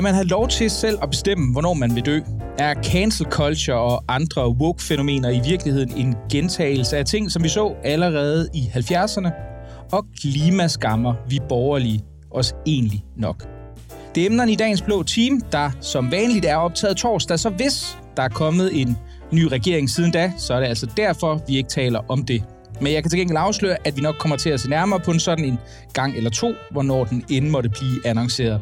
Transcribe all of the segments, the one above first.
Skal man have lov til selv at bestemme, hvornår man vil dø? Er cancel culture og andre woke-fænomener i virkeligheden en gentagelse af ting, som vi så allerede i 70'erne? Og klimaskammer vi borgerlige os egentlig nok? Det er emnerne i dagens blå team, der som vanligt er optaget torsdag, så hvis der er kommet en ny regering siden da, så er det altså derfor, vi ikke taler om det. Men jeg kan til gengæld afsløre, at vi nok kommer til at se nærmere på en sådan en gang eller to, hvornår den end måtte blive annonceret.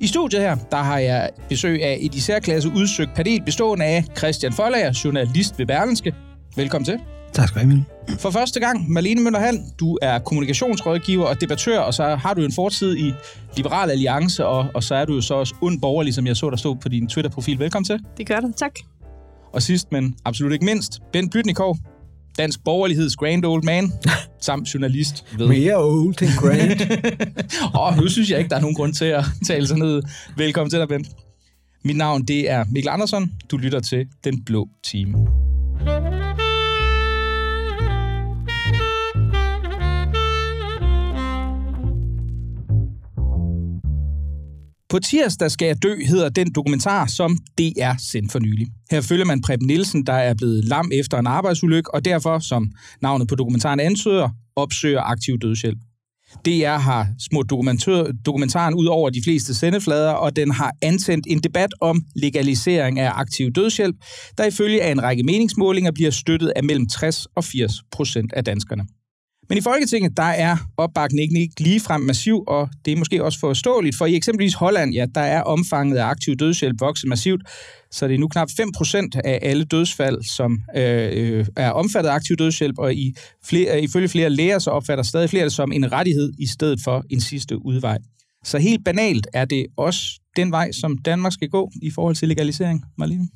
I studiet her, der har jeg besøg af et isærklasse udsøgt panel bestående af Christian Forlager, journalist ved Berlenske. Velkommen til. Tak skal du have, For første gang, Marlene Møller du er kommunikationsrådgiver og debattør, og så har du en fortid i Liberal Alliance, og, og så er du jo så også ond borgerlig, som jeg så, der stod på din Twitter-profil. Velkommen til. Det gør du, tak. Og sidst, men absolut ikke mindst, Ben Blytnikov, dansk borgerligheds grand old man, samt journalist. Ved. Mere old end grand. og nu synes jeg ikke, der er nogen grund til at tale sig ned. Velkommen til dig, Bent. Mit navn det er Mikkel Andersson. Du lytter til Den Blå Time. På tirsdag skal jeg dø hedder den dokumentar, som DR sendte for nylig. Her følger man Preben Nielsen, der er blevet lam efter en arbejdsulykke, og derfor, som navnet på dokumentaren ansøger, opsøger aktiv dødshjælp. DR har smurt dokumentaren ud over de fleste sendeflader, og den har antændt en debat om legalisering af aktiv dødshjælp, der ifølge af en række meningsmålinger bliver støttet af mellem 60 og 80 procent af danskerne. Men i Folketinget, der er opbakningen ikke ligefrem massiv, og det er måske også forståeligt, for i eksempelvis Holland, ja, der er omfanget af aktiv dødshjælp vokset massivt, så det er nu knap 5% af alle dødsfald, som øh, er omfattet af aktiv dødshjælp, og i flere, ifølge flere læger, så opfatter stadig flere det som en rettighed i stedet for en sidste udvej. Så helt banalt er det også den vej, som Danmark skal gå i forhold til legalisering, Marlene?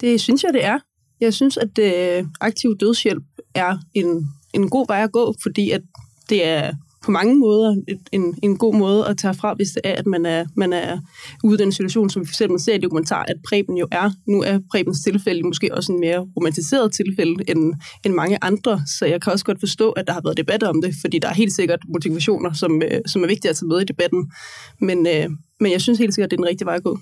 Det synes jeg, det er. Jeg synes, at øh, aktiv dødshjælp er en en god vej at gå, fordi at det er på mange måder en, en god måde at tage fra, hvis det er, at man er, man er ude i den situation, som vi for eksempel ser i dokumentar, at Preben jo er. Nu er Prebens tilfælde måske også en mere romantiseret tilfælde end, end mange andre, så jeg kan også godt forstå, at der har været debat om det, fordi der er helt sikkert motivationer, som, øh, som er vigtige at tage med i debatten. Men, øh, men jeg synes helt sikkert, at det er den rigtige vej at gå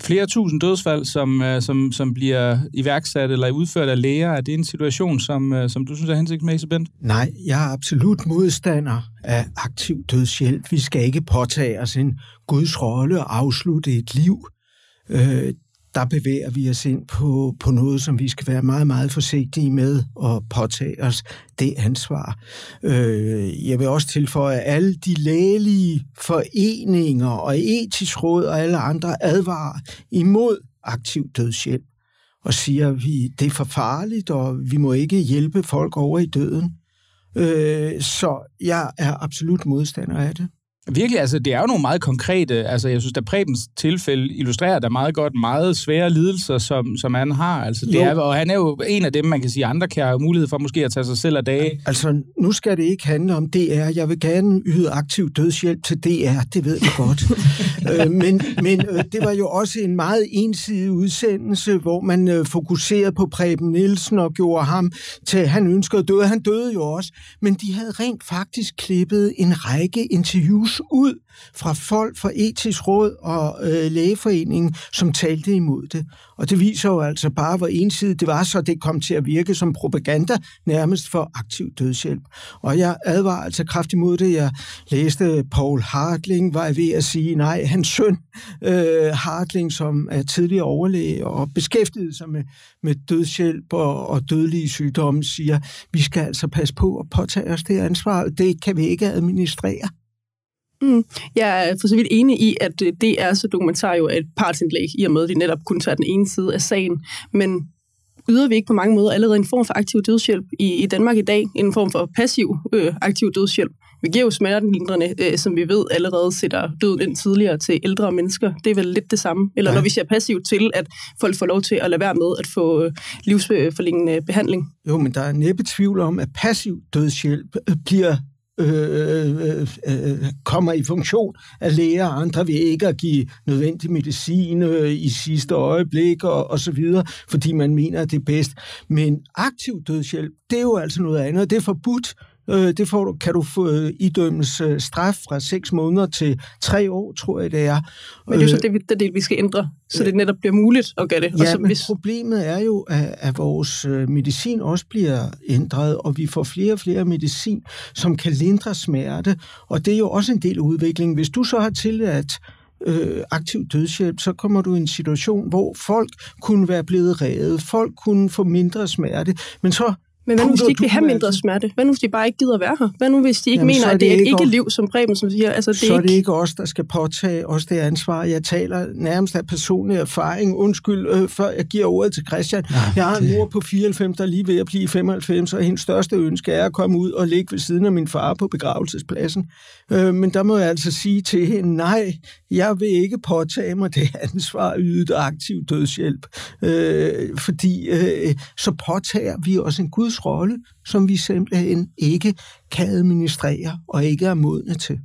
flere tusind dødsfald, som, øh, som, som bliver iværksat eller udført af læger. Er det en situation, som, øh, som du synes er hensigtsmæssig, Bent? Nej, jeg er absolut modstander af aktiv dødshjælp. Vi skal ikke påtage os en Guds rolle og afslutte et liv. Øh, der bevæger vi os ind på, på noget, som vi skal være meget, meget forsigtige med at påtage os det ansvar. Øh, jeg vil også tilføje, at alle de lægelige foreninger og etisk råd og alle andre advarer imod aktiv dødshjælp og siger, at vi, det er for farligt, og vi må ikke hjælpe folk over i døden. Øh, så jeg er absolut modstander af det. Virkelig, altså det er jo nogle meget konkrete, altså jeg synes, at Prebens tilfælde illustrerer der meget godt meget svære lidelser, som, som han har. Altså, det er, og han er jo en af dem, man kan sige, andre kan have mulighed for måske at tage sig selv af dage. Altså nu skal det ikke handle om DR. Jeg vil gerne yde aktiv dødshjælp til DR, det ved du godt. øh, men men øh, det var jo også en meget ensidig udsendelse, hvor man øh, fokuserede på Preben Nielsen og gjorde ham til, han ønskede at døde. Han døde jo også. Men de havde rent faktisk klippet en række interviews ud fra folk fra etisk råd og øh, lægeforeningen, som talte imod det. Og det viser jo altså bare, hvor ensidigt det var, så det kom til at virke som propaganda nærmest for aktiv dødshjælp. Og jeg advarer altså kraftigt imod det. Jeg læste Paul Hartling, var jeg ved at sige, nej, hans søn øh, Hartling, som er tidligere overlæge og beskæftiget sig med, med dødshjælp og, og dødelige sygdomme, siger, vi skal altså passe på at påtage os det ansvar. Det kan vi ikke administrere. Mm. Jeg er for så vidt enig i, at øh, det er så dokumentar jo et partsindlæg, i og med, at de netop kun tager den ene side af sagen. Men yder vi ikke på mange måder allerede en form for aktiv dødshjælp i, i Danmark i dag, en form for passiv øh, aktiv dødshjælp, vi giver jo smertelindrende, øh, som vi ved allerede sætter døden ind tidligere til ældre mennesker. Det er vel lidt det samme. Eller ja. når vi ser passivt til, at folk får lov til at lade være med at få øh, livsforlængende behandling. Jo, men der er næppe tvivl om, at passiv dødshjælp øh, bliver Øh, øh, øh, øh, kommer i funktion af læger og andre ved ikke at give nødvendig medicin øh, i sidste øjeblik og, og så videre, fordi man mener, at det er bedst. Men aktiv dødshjælp, det er jo altså noget andet. Det er forbudt Øh, det får du, kan du få øh, idømmes øh, straf fra 6 måneder til 3 år, tror jeg det er. Men det er så det, det del, vi skal ændre, så det netop bliver muligt at gøre det. Ja, og så, men hvis... problemet er jo, at, at vores medicin også bliver ændret, og vi får flere og flere medicin, som kan lindre smerte, og det er jo også en del af udviklingen. Hvis du så har tilladt øh, aktiv dødshjælp, så kommer du i en situation, hvor folk kunne være blevet reddet, folk kunne få mindre smerte, men så men hvad nu, hvis de ikke vil have mindre smerte? Hvad nu, hvis de bare ikke gider være her? Hvad nu, hvis de ikke Jamen, mener, at det er et ikke-liv, som Preben som siger? Altså, det så er det ikke os, der skal påtage os det ansvar. Jeg taler nærmest af personlig erfaring. Undskyld, øh, før jeg giver ordet til Christian. Ja, jeg har en mor på 94, der er lige ved at blive 95, og hendes største ønske er at komme ud og ligge ved siden af min far på begravelsespladsen. Øh, men der må jeg altså sige til hende, nej, jeg vil ikke påtage mig det ansvar ydet aktiv dødshjælp. Øh, fordi øh, så påtager vi også en Guds rolle, som vi simpelthen ikke kan administrere og ikke er modne til.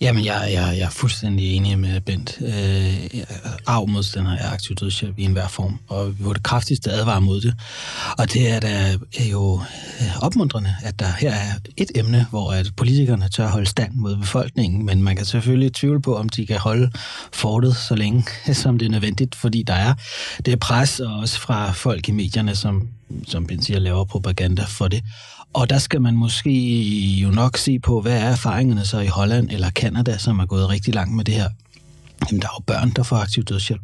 Jamen, jeg, jeg, jeg er fuldstændig enig med Bent. Øh, arvmodstander er aktiv dødshjælp i enhver form, og vi var det kraftigste advare mod det. Og det er da er jo øh, opmuntrende, at der her er et emne, hvor at politikerne tør holde stand mod befolkningen, men man kan selvfølgelig tvivle på, om de kan holde fortet så længe, som det er nødvendigt, fordi der er det er pres, og også fra folk i medierne, som, som Ben siger, laver propaganda for det. Og der skal man måske jo nok se på, hvad er erfaringerne så i Holland eller Kanada, som er gået rigtig langt med det her. Jamen, der er jo børn, der får aktiv dødshjælp.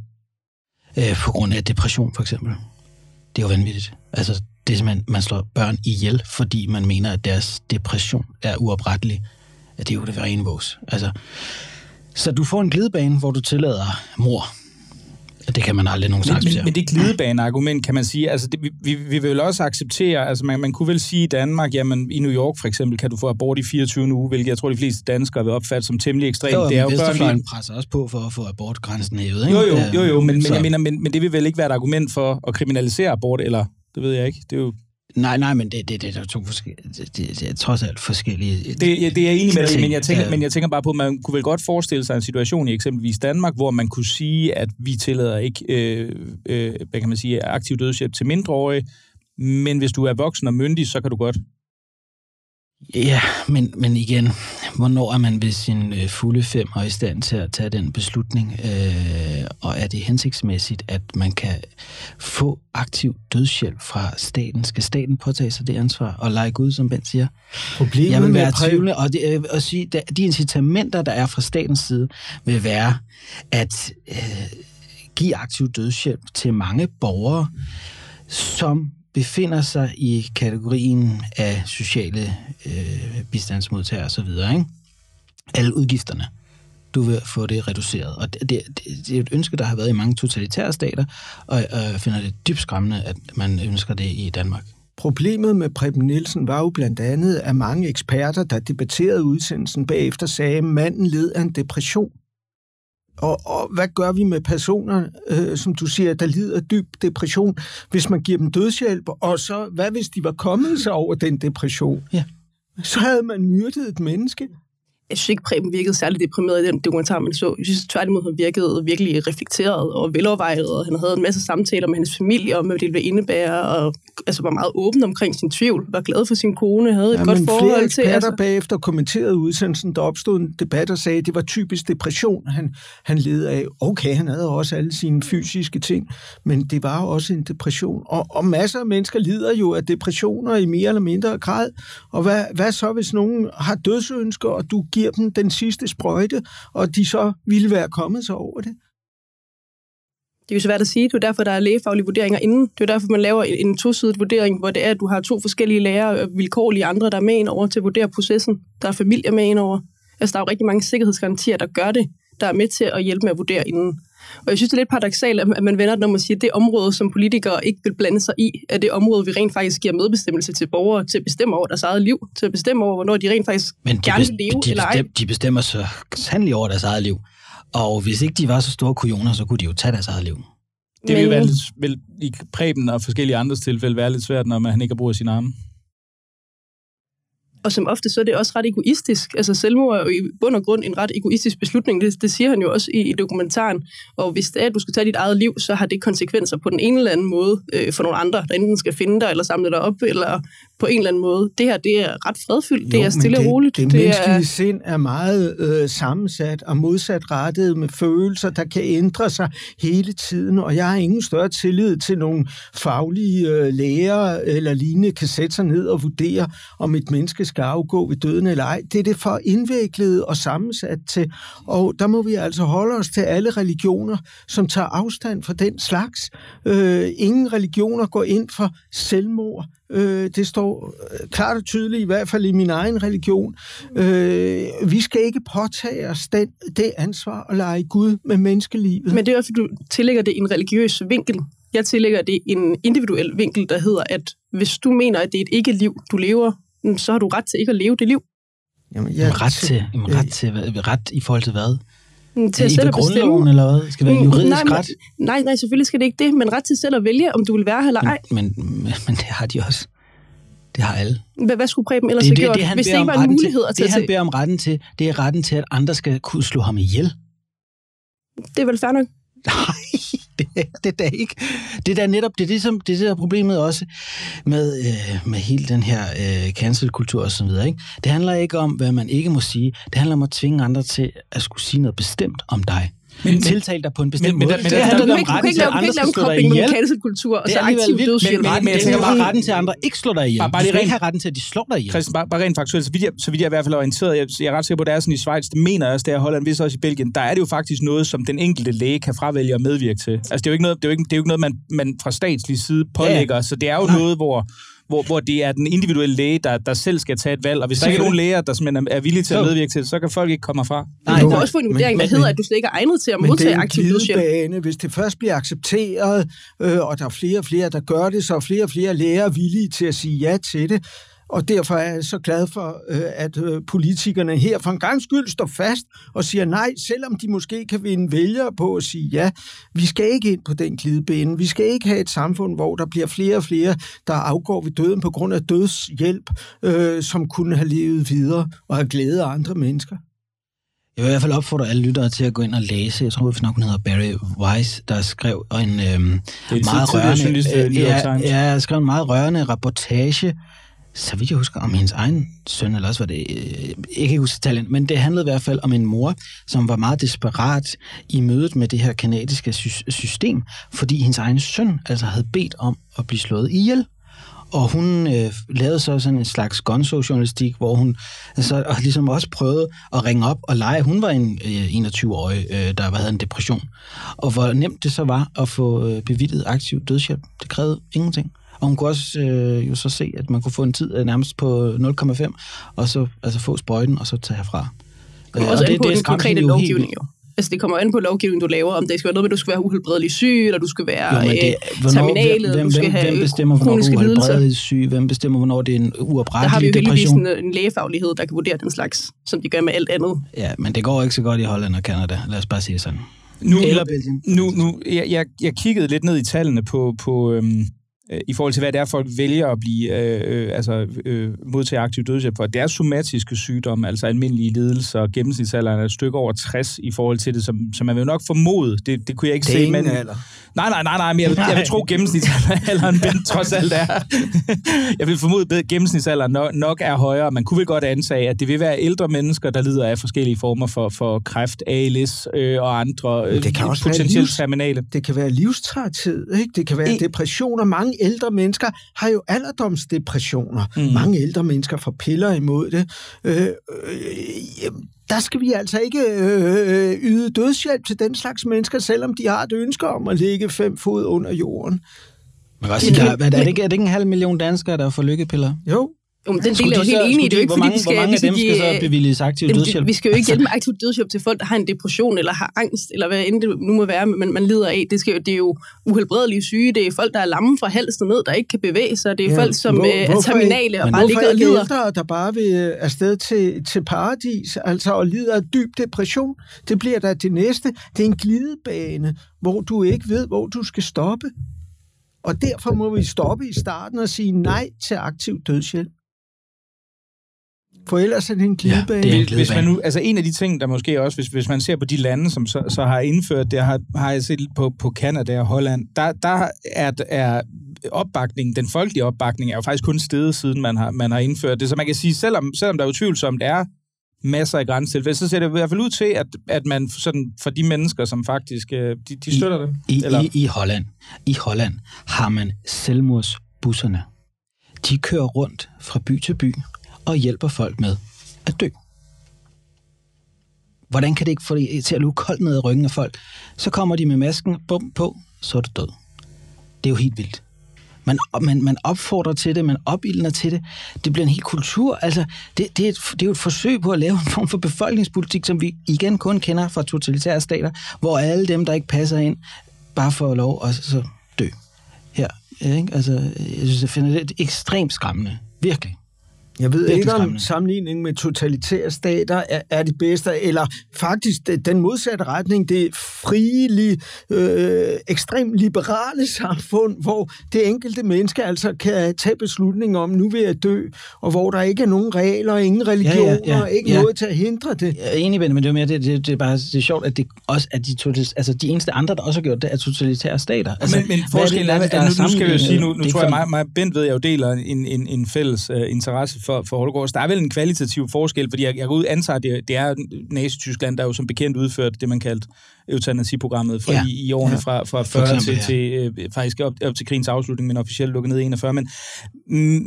Øh, på grund af depression, for eksempel. Det er jo vanvittigt. Altså, det er simpelthen, man slår børn ihjel, fordi man mener, at deres depression er uoprettelig. At det er jo det rene vås. Altså, så du får en glidebane, hvor du tillader mor det kan man aldrig nogensinde acceptere. Men, men det glidebane-argument, kan man sige, altså det, vi, vi vil også acceptere, altså man, man kunne vel sige i Danmark, jamen i New York for eksempel, kan du få abort i 24 uge, hvilket jeg tror, de fleste danskere vil opfatte som temmelig ekstremt. Jo, det er jo børn, presser også på for at få abortgrænsen hævet, ikke? Jo, jo, jo, jo men, men, jeg mener, men, men det vil vel ikke være et argument for at kriminalisere abort, eller det ved jeg ikke. Det er jo Nej, nej, men det, det, det er to forskellige, det, det, det er trods alt forskellige... Det, ja, det er jeg enig med dig men jeg, tænker, men jeg tænker bare på, at man kunne vel godt forestille sig en situation i eksempelvis Danmark, hvor man kunne sige, at vi tillader ikke, øh, øh, hvad kan man sige, aktiv dødshjælp til mindreårige, men hvis du er voksen og myndig, så kan du godt. Ja, men, men igen, hvornår er man ved sin øh, fulde fem og i stand til at tage den beslutning? Øh, og er det hensigtsmæssigt, at man kan få aktiv dødshjælp fra staten? Skal staten påtage sig det ansvar og lege Gud, som Ben siger? Problemet Jeg vil være tvivlende, og, det, øh, og sige, at de incitamenter, der er fra statens side, vil være at øh, give aktiv dødshjælp til mange borgere, som befinder sig i kategorien af sociale øh, bistandsmodtagere osv., ikke? alle udgifterne, du vil få det reduceret. Og det, det, det er et ønske, der har været i mange totalitære stater, og jeg finder det dybt skræmmende, at man ønsker det i Danmark. Problemet med Preben Nielsen var jo blandt andet, at mange eksperter, der debatterede udsendelsen bagefter, sagde, at manden led af en depression. Og, og hvad gør vi med personer, øh, som du siger, der lider af dyb depression, hvis man giver dem dødshjælp? Og så, hvad hvis de var kommet sig over den depression? Ja. Så havde man myrdet et menneske jeg synes ikke, Preben virkede særlig deprimeret i den dokumentar, man så. Jeg synes tværtimod, han virkede virkelig reflekteret og velovervejet, og han havde en masse samtaler med hans familie om, hvad det ville indebære, og altså var meget åben omkring sin tvivl, var glad for sin kone, havde et ja, godt men forhold flere til... Altså... bagefter kommenterede udsendelsen, der opstod en debat og sagde, at det var typisk depression, han, han led af. Okay, han havde også alle sine fysiske ting, men det var også en depression. Og, og masser af mennesker lider jo af depressioner i mere eller mindre grad. Og hvad, hvad så, hvis nogen har dødsønsker, og du giver giver dem den sidste sprøjte, og de så ville være kommet sig over det. Det er jo svært at sige. Det er derfor, der er lægefaglige vurderinger inden. Det er derfor, man laver en tosidig vurdering, hvor det er, at du har to forskellige læger og vilkårlige andre, der er med ind over til at vurdere processen. Der er familier med ind over. Altså, der er jo rigtig mange sikkerhedsgarantier, der gør det, der er med til at hjælpe med at vurdere inden. Og jeg synes, det er lidt paradoxalt, at man vender det, når man siger, at det område, som politikere ikke vil blande sig i, er det område, vi rent faktisk giver medbestemmelse til borgere til at bestemme over deres eget liv, til at bestemme over, hvornår de rent faktisk Men de, gerne vil leve de, eller ej. de bestemmer så sandelig over deres eget liv. Og hvis ikke de var så store kujoner, så kunne de jo tage deres eget liv. Det vil Men- være lidt, vil, i Preben og forskellige andres tilfælde være lidt svært, når man, han ikke har brug af sine arme. Og som ofte, så er det også ret egoistisk. Altså selvmord er jo i bund og grund en ret egoistisk beslutning. Det, det siger han jo også i, i dokumentaren. Og hvis det er, at du skal tage dit eget liv, så har det konsekvenser på den ene eller anden måde øh, for nogle andre, der enten skal finde dig eller samle dig op, eller på en eller anden måde. Det her, det er ret fredfyldt. det er stille det, og roligt. Det, det menneskelige er, sind er meget øh, sammensat og modsat rettet med følelser, der kan ændre sig hele tiden, og jeg har ingen større tillid til nogle faglige øh, læger eller lignende kan sætte sig ned og vurdere, om et menneske skal afgå ved døden eller ej. Det er det for indviklet og sammensat til, og der må vi altså holde os til alle religioner, som tager afstand fra den slags. Øh, ingen religioner går ind for selvmord, Øh, det står øh, klart og tydeligt, i hvert fald i min egen religion. Øh, vi skal ikke påtage os den, det ansvar at lege Gud med menneskelivet. men det er fordi du tillægger det en religiøs vinkel. Jeg tillægger det en individuel vinkel, der hedder, at hvis du mener, at det er et ikke-liv, du lever, så har du ret til ikke at leve det liv. Jamen, Jamen, ret til, jamen, ret til ret i forhold til hvad? Mm, Til at selv at bestemme. grundloven, eller hvad? Skal det være Mm, juridisk nej, men- ret? Nej, nej, selvfølgelig skal det ikke det, men ret til selv at vælge, om du vil være her eller ej. Men, men, men det har de også. Det har alle. Hvad, hvad skulle Preben ellers Det, have det, gjort, det, hvis det ikke var en mulighed til, at tage Det, han beder om retten til, det er retten til, at andre skal kunne slå ham ihjel. Det er vel fair nok. Nej, det er det da ikke. Det er da netop, det er det, som, det er det der problemet også med, øh, med hele den her øh, cancelkultur og så videre. Ikke? Det handler ikke om, hvad man ikke må sige. Det handler om at tvinge andre til at skulle sige noget bestemt om dig. Men- Men, Tiltale dig på en bestemt men- men måde. der- men det handler om retten til, at andre skal slå dig ihjel. cancelkultur og Det så aktiv dødshjælp. men, men, Men men jeg det er tænker bare retten til, at andre ikke slår dig ihjel. Bare- bare ikke rent- have retten til, at de slår dig ihjel. Christian, bare, bare rent faktuelt, så vidt, jeg, så vidt jeg i hvert fald er orienteret, jeg, jeg er ret sikker på, at det er sådan i Schweiz, det mener jeg også, det er Holland, hvis også i Belgien, der er det jo faktisk noget, som den enkelte læge kan fravælge at medvirke til. Altså det er jo ikke noget, det er jo ikke, det er jo ikke noget man, man fra statslig side pålægger, så det er jo noget, hvor, hvor, hvor det er den individuelle læge, der, der selv skal tage et valg, og hvis der ikke er nogen læger, der simpelthen er villige til at medvirke til det, så kan folk ikke komme herfra. Nej, Jo, du kan også få en vurdering, der hedder, at du slet ikke er egnet til at Men det modtage er aktiv dødshjælp. Hvis det først bliver accepteret, øh, og der er flere og flere, der gør det, så er flere og flere læger villige til at sige ja til det. Og derfor er jeg så glad for, øh, at øh, politikerne her for en gang skyld står fast og siger nej, selvom de måske kan vinde vælgere på at sige ja. Vi skal ikke ind på den glidebane. Vi skal ikke have et samfund, hvor der bliver flere og flere, der afgår ved døden på grund af dødshjælp, øh, som kunne have levet videre og have glæde af andre mennesker. Jeg vil i hvert fald opfordre alle lyttere til at gå ind og læse. Jeg tror, hvis nok hun hedder Barry Weiss, der skrev en øhm, meget rørende, York ja, ja, skrev en meget rørende rapportage, så vidt jeg husker, om hendes egen søn, eller også var det, øh, jeg kan ikke huske talent, men det handlede i hvert fald om en mor, som var meget desperat i mødet med det her kanadiske sy- system, fordi hendes egen søn altså havde bedt om at blive slået ihjel. Og hun øh, lavede så sådan en slags gonzo-journalistik, hvor hun altså, og ligesom også prøvede at ringe op og lege. Hun var en øh, 21-årig, øh, der havde en depression. Og hvor nemt det så var at få øh, bevilget aktiv dødshjælp. Det krævede ingenting. Og hun kunne også øh, jo så se, at man kunne få en tid øh, nærmest på 0,5, og så altså få sprøjten, og så tage herfra. kommer også an på den skræmte konkrete jo helt lovgivning jo. Altså, det kommer an på lovgivningen, du laver, om det skal være noget med, at du skal være uhelbredelig syg, eller du skal være Jo, det, øh, terminal, eller hvem, du skal hvem, have hvem bestemmer, hvornår du kroniske er lidelser. uhelbredeligt syg? Hvem bestemmer, hvornår det er en Der har vi jo uoprettelig depression? en, en lægefaglighed, der kan vurdere den slags, som de gør med alt andet. Ja, men det går ikke så godt i Holland og Canada. Lad os bare sige det sådan. Nu, Eller Belgien. nu, nu jeg, jeg, jeg kiggede lidt ned i tallene på, på øhm, øh, i forhold til, hvad det er, folk vælger at blive, øh, øh, altså øh, modtage aktiv dødshjælp for. Det er somatiske sygdomme, altså almindelige lidelser. Gennemsnitsalderen er et stykke over 60 i forhold til det, som, som man vil nok formode. Det, det kunne jeg ikke Det se, men... alder. Nej, nej, nej, nej, men jeg vil, jeg vil tro gennemsnitsalderen Bent, trods alt er. jeg vil formode, at gennemsnitsalderen nok, nok er højere. Man kunne vel godt antage, at det vil være ældre mennesker, der lider af forskellige former for, for kræft, ALS øh, og andre øh, det kan også potentielt livs- terminale. Det kan være livstræthed, ikke? det kan være I- depressioner. Mange ældre mennesker har jo alderdomsdepressioner. Mm. Mange ældre mennesker får piller imod det. Øh, øh, der skal vi altså ikke øh, yde dødshjælp til den slags mennesker, selvom de har et ønske om at ligge fem fod under jorden. Kan også der, er, er, det ikke, er det ikke en halv million danskere, der får lykkepiller? Jo, Jo, men den del er jo de helt enig i. Det er jo skulle ikke, de- fordi hvor skal... mange af dem skal så give, bevilges aktiv Jamen, dødshjælp? Vi skal jo ikke hjælpe med aktiv dødshjælp til folk, der har en depression eller har angst, eller hvad end det nu må være, man, man lider af. Det, skal, jo- det er jo uhelbredelige syge, det er folk, der er lamme fra halsen ned, der ikke kan bevæge sig, det er Ja, folk, som hvor- øh, er terminale og Men bare ligger og ikke lider. ældre, der bare vil øh, afsted til, til paradis, altså og lider af dyb depression? Det bliver da det næste. Det er en glidebane, hvor du ikke ved, hvor du skal stoppe. Og derfor må vi stoppe i starten og sige nej til aktiv dødshjælp. For ellers er det en glidebane. det er en Hvis, hvis man glidebane. nu, altså en af de ting, der måske også, hvis, hvis man ser på de lande, som så, så har indført det, har, har jeg set på, på Canada og Holland, der, der er, er opbakningen, den folkelige opbakning, er jo faktisk kun steget, siden man har, man har indført det. Så man kan sige, selvom, selvom der er utvivlsomt er masser af grænsetilfælde, så ser det i hvert fald ud til, at, at man sådan, for de mennesker, som faktisk, øh, de, de støtter det. I, Eller- i, I, Holland, I Holland har man selvmordsbusserne. De kører rundt fra by til by og hjælper folk med at dø. Hvordan kan det ikke få det til at luge koldt ned i ryggen af folk? Så kommer de med masken, bum på, så er du død. Det er jo helt vildt. Man, man, man opfordrer til det, man opildner til det. Det bliver en hel kultur. Altså, det, det, er et, det er jo et forsøg på at lave en form for befolkningspolitik, som vi igen kun kender fra totalitære stater, hvor alle dem, der ikke passer ind, bare får lov at så dø. Her. Ikke? Altså, jeg synes, jeg finder det ekstremt skræmmende. Virkelig. Jeg ved ikke, om skræmmende. sammenligning med totalitære stater er, er det bedste, eller faktisk den modsatte retning, det frilige, øh, ekstremt liberale samfund, hvor det enkelte menneske altså kan tage beslutninger om, nu vil jeg dø, og hvor der ikke er nogen regler, ingen religioner, ja, ja, ikke ja. noget til at hindre det. Jeg er enig med det, men det er mere det, det, det er bare det er sjovt, at det også er de, total, altså de eneste andre, der også har gjort det, er totalitære stater. Altså, men, men hvad er det- forskellen er, at der nu, nu skal vi jo sige, nu, nu tror jeg, mig, mig Bent ved, jeg jo deler en, en, en fælles uh, interesse for, for Holocaust. Der er vel en kvalitativ forskel, fordi jeg, jeg går ud antager, at det, det er Nazi-Tyskland, der jo som bekendt udført det, man kaldte eutanasiprogrammet fra Ja. i, i årene Ja. fra, fra 40 eksempel, til, ja. til øh, faktisk op, op til krigens afslutning, men officielt lukket ned i 41. Men,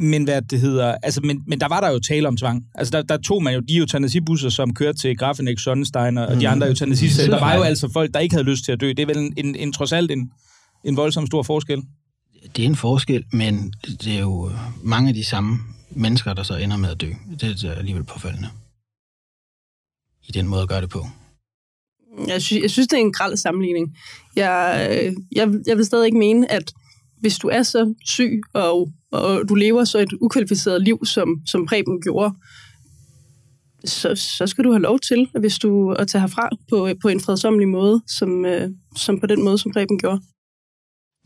men hvad det hedder, altså, men, men der var der jo tale om tvang. Altså der, der tog man jo de eutanasibusser, som kørte til Grafenek, Sonnenstein og, og de andre eutanasisteder. Der var jo altså folk, der ikke havde lyst til at dø. Det er vel en, en, en trods alt en, en voldsom stor forskel. Det er en forskel, men det er jo mange af de samme mennesker, der så ender med at dø. Det er alligevel påfaldende. I den måde at gøre det på. Jeg synes, jeg synes, det er en græld sammenligning. Jeg, øh, jeg, jeg vil stadig ikke mene, at hvis du er så syg, og, og du lever så et ukvalificeret liv, som, som Preben gjorde, så, så skal du have lov til, hvis du at tage herfra på, på en fredsommelig måde, som, øh, som på den måde, som Preben gjorde.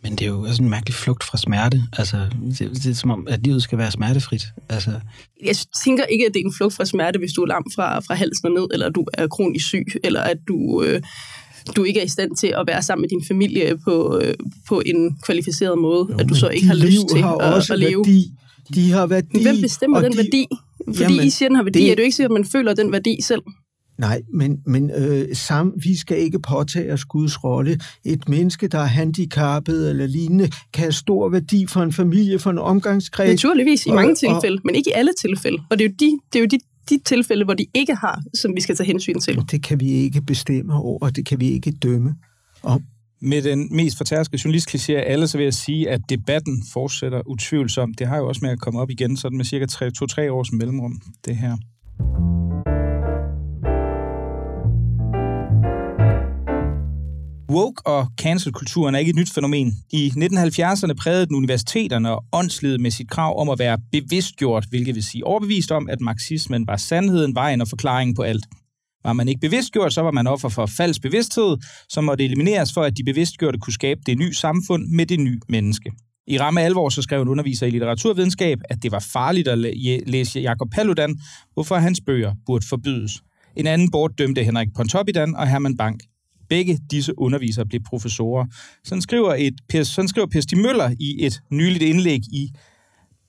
Men det er jo også en mærkelig flugt fra smerte. Altså, det, det er som om, at livet skal være smertefrit. Altså, Jeg tænker ikke, at det er en flugt fra smerte, hvis du er lam fra, fra halsen og ned, eller du er kronisk syg, eller at du, øh, du ikke er i stand til at være sammen med din familie på, øh, på en kvalificeret måde, jo, at du så ikke har lyst til har at, også at leve. Værdi. De har værdi. Men hvem bestemmer den de, værdi? Fordi Jamen, I siger, den har værdi, det- er det jo ikke sikkert, at man føler den værdi selv. Nej, men, men øh, sam, vi skal ikke påtage os Guds rolle. Et menneske, der er handicappet eller lignende, kan have stor værdi for en familie, for en omgangskreds. Naturligvis i og- mange og- tilfælde, men ikke i alle tilfælde. Og det er jo de, det er jo de, de tilfælde, hvor de ikke har, som vi skal tage hensyn til. Det kan vi ikke bestemme over, og det kan vi ikke dømme om. Med den mest fortærske journalistkliché af alle, så vil jeg sige, at debatten fortsætter utvivlsomt. Det har jo også med at komme op igen, sådan med cirka 2-3 års mellemrum, det her. Woke og cancel-kulturen er ikke et nyt fænomen. I 1970'erne prægede den universiteterne og åndslivet med sit krav om at være bevidstgjort, hvilket vil sige overbevist om, at marxismen var sandheden, vejen og forklaringen på alt. Var man ikke bevidstgjort, så var man offer for falsk bevidsthed, som måtte elimineres for, at de bevidstgjorte kunne skabe det nye samfund med det nye menneske. I ramme alvor så skrev en underviser i litteraturvidenskab, at det var farligt at læ- læse Jakob Paludan, hvorfor hans bøger burde forbydes. En anden bortdømte Henrik Pontoppidan og Herman Bank. Begge disse undervisere blev professorer. Sådan skriver, et, sådan skriver Per Stig Møller i et nyligt indlæg i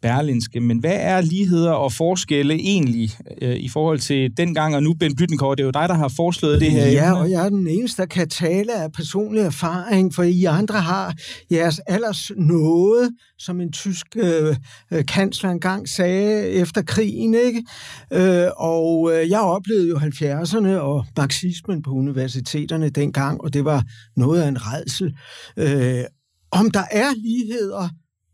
Berlinske. Men hvad er ligheder og forskelle egentlig øh, i forhold til dengang og nu, Ben Blyttenkort? Det er jo dig, der har foreslået det her. Ja, emne. og jeg er den eneste, der kan tale af personlig erfaring, for I andre har jeres alders noget, som en tysk øh, øh, kansler engang sagde efter krigen, ikke? Øh, og øh, jeg oplevede jo 70'erne og marxismen på universiteterne dengang, og det var noget af en redsel. Øh, om der er ligheder,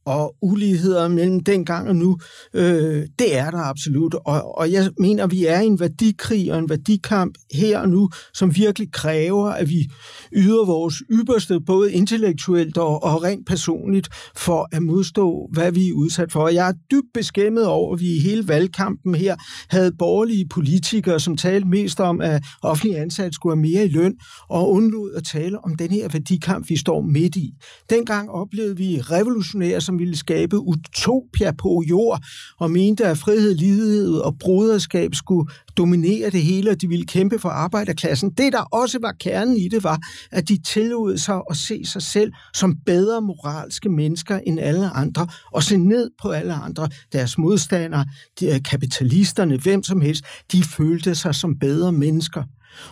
og uligheder mellem dengang og nu, øh, det er der absolut. Og, og jeg mener, vi er i en værdikrig og en værdikamp her og nu, som virkelig kræver, at vi yder vores ypperste, både intellektuelt og, og rent personligt, for at modstå, hvad vi er udsat for. Jeg er dybt beskæmmet over, at vi i hele valgkampen her havde borgerlige politikere, som talte mest om, at offentlige ansatte skulle have mere i løn, og undlod at tale om den her værdikamp, vi står midt i. Dengang oplevede vi revolutionære, som ville skabe utopia på jord, og mente, at frihed, lighed og broderskab skulle dominere det hele, og de ville kæmpe for arbejderklassen. Det, der også var kernen i det, var, at de tillod sig at se sig selv som bedre moralske mennesker end alle andre, og se ned på alle andre. Deres modstandere, de, øh, kapitalisterne, hvem som helst, de følte sig som bedre mennesker.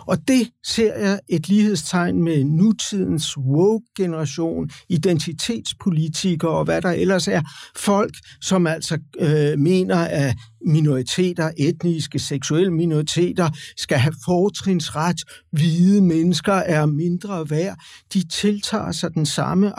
Og det ser jeg et lighedstegn med nutidens woke-generation, identitetspolitikere og hvad der ellers er. Folk, som altså øh, mener, at minoriteter, etniske, seksuelle minoriteter, skal have fortrinsret. Hvide mennesker er mindre værd. De tiltager sig den samme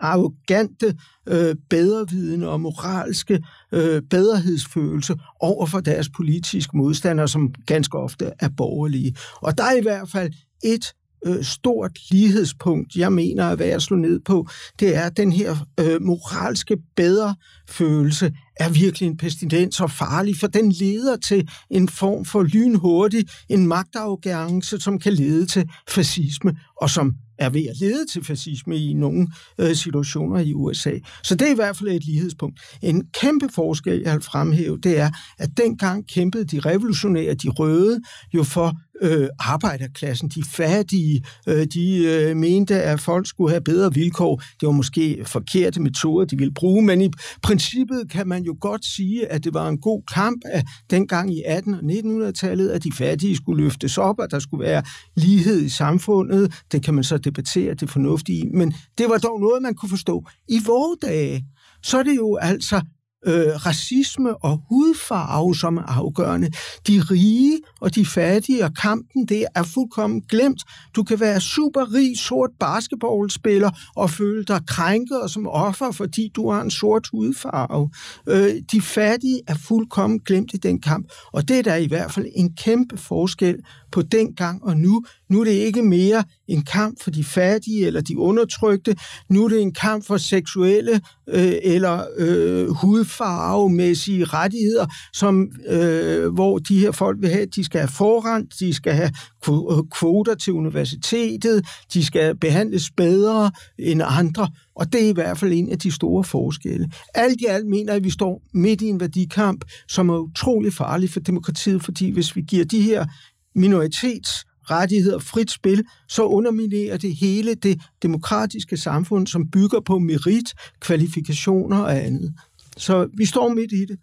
arrogante, øh, bedrevidende og moralske øh, bedrehedsfølelse over for deres politiske modstandere, som ganske ofte er borgerlige. Og der er i hvert fald et øh, stort lighedspunkt, jeg mener at slå ned på, det er den her øh, moralske bedre følelse er virkelig en pestilens og farlig, for den leder til en form for lynhurtig, en magtafgærelse, som kan lede til fascisme, og som er ved at lede til fascisme i nogle øh, situationer i USA. Så det er i hvert fald et lighedspunkt. En kæmpe forskel, jeg vil fremhæve, det er, at dengang kæmpede de revolutionære, de røde, jo for øh, arbejderklassen, de fattige, øh, de øh, mente, at folk skulle have bedre vilkår. Det var måske forkerte metoder, de ville bruge, men i princippet kan man jo godt sige, at det var en god kamp, at dengang i 1800- og 1900-tallet, at de fattige skulle løftes op, og der skulle være lighed i samfundet. Det kan man så debattere det fornuftige men det var dog noget, man kunne forstå. I vores dage, så er det jo altså øh, racisme og hudfarve, som er afgørende. De rige og de fattige og kampen, det er fuldkommen glemt. Du kan være super rig, sort basketballspiller og føle dig krænket og som offer, fordi du har en sort hudfarve. Øh, de fattige er fuldkommen glemt i den kamp, og det er der i hvert fald en kæmpe forskel på dengang og nu. Nu er det ikke mere en kamp for de fattige eller de undertrykte. Nu er det en kamp for seksuelle øh, eller øh, hudfarvemæssige rettigheder, som, øh, hvor de her folk vil have, de skal have forrang, de skal have øh, kvoter til universitetet, de skal behandles bedre end andre, og det er i hvert fald en af de store forskelle. Alt i alt mener jeg, at vi står midt i en værdikamp, som er utrolig farlig for demokratiet, fordi hvis vi giver de her minoritets rettigheder, frit spil, så underminerer det hele det demokratiske samfund, som bygger på merit, kvalifikationer og andet. Så vi står midt i det.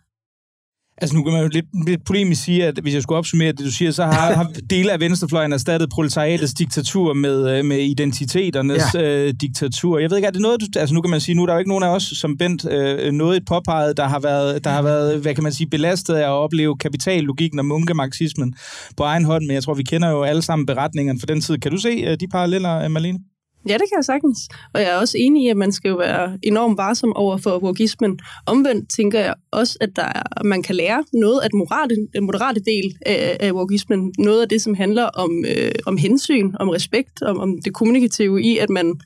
Altså nu kan man jo lidt, lidt polemisk sige, at hvis jeg skulle opsummere det, du siger, så har, har dele af venstrefløjen erstattet proletariatets diktatur med, øh, med identiteternes ja. øh, diktatur. Jeg ved ikke, er det noget, du, altså nu kan man sige, nu er der jo ikke nogen af os, som Bent øh, noget et påpeget, der har, været, der har været, hvad kan man sige, belastet af at opleve kapitallogikken og munkemarxismen på egen hånd, men jeg tror, vi kender jo alle sammen beretningerne for den tid. Kan du se øh, de paralleller, Malene? Ja, det kan jeg sagtens. Og jeg er også enig i, at man skal jo være enormt varsom over for wogismen. Omvendt tænker jeg også, at der er, man kan lære noget af den moderate, den moderate del af, af wogismen. Noget af det, som handler om, øh, om hensyn, om respekt, om, om det kommunikative i, at man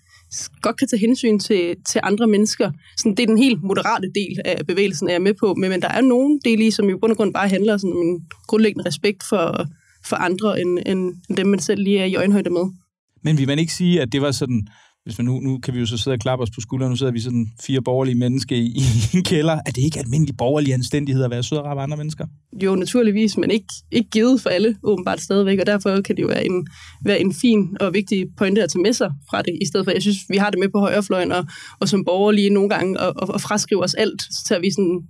godt kan tage hensyn til, til andre mennesker. Sådan, det er den helt moderate del af bevægelsen, er jeg med på. Men, men der er nogle dele i, som i bund og grund bare handler sådan, om en grundlæggende respekt for, for andre, end, end dem, man selv lige er i øjenhøjde med. Men vil man ikke sige, at det var sådan, hvis man nu, nu kan vi jo så sidde og klappe os på skulderen, nu sidder vi sådan fire borgerlige mennesker i, i en kælder. Er det ikke almindelig borgerlig anstændighed at være sød og andre mennesker? Jo, naturligvis, men ikke, ikke givet for alle åbenbart stadigvæk, og derfor kan det jo være en, være en fin og vigtig pointe at tage med sig fra det, i stedet for, jeg synes, vi har det med på højrefløjen, og, og som borgerlige nogle gange, og, og, og fraskrive os alt, så tager vi sådan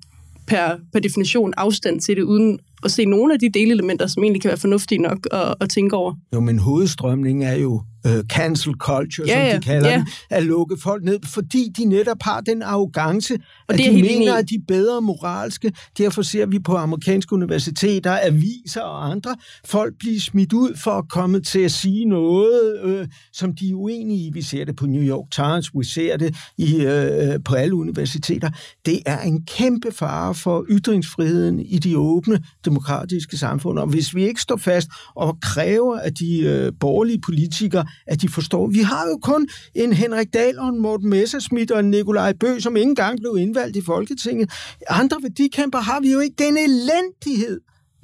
per, per definition afstand til det, uden at se nogle af de delelementer, som egentlig kan være fornuftige nok at, at tænke over. Jo, men hovedstrømningen er jo uh, cancel culture, Ja, som de kalder ja. den, at lukke folk ned, fordi de netop har den arrogance, Og at det de enig mener, i. at de er bedre moralske. Derfor ser vi på amerikanske universiteter, aviser og andre folk blive smidt ud for at komme til at sige noget, øh, som de er uenige i. Vi ser det på New York Times, vi ser det i, øh, på alle universiteter. Det er en kæmpe fare for ytringsfriheden i de åbne demokratiske samfund. Og hvis vi ikke står fast og kræver af de øh, borgerlige politikere, at de forstår, vi har jo kun en Henrik Dahl og en Morten Messerschmidt og en Nikolaj Bø, som ikke engang blev indvalgt i Folketinget. Andre værdikæmper har vi jo ikke. Den elendighed.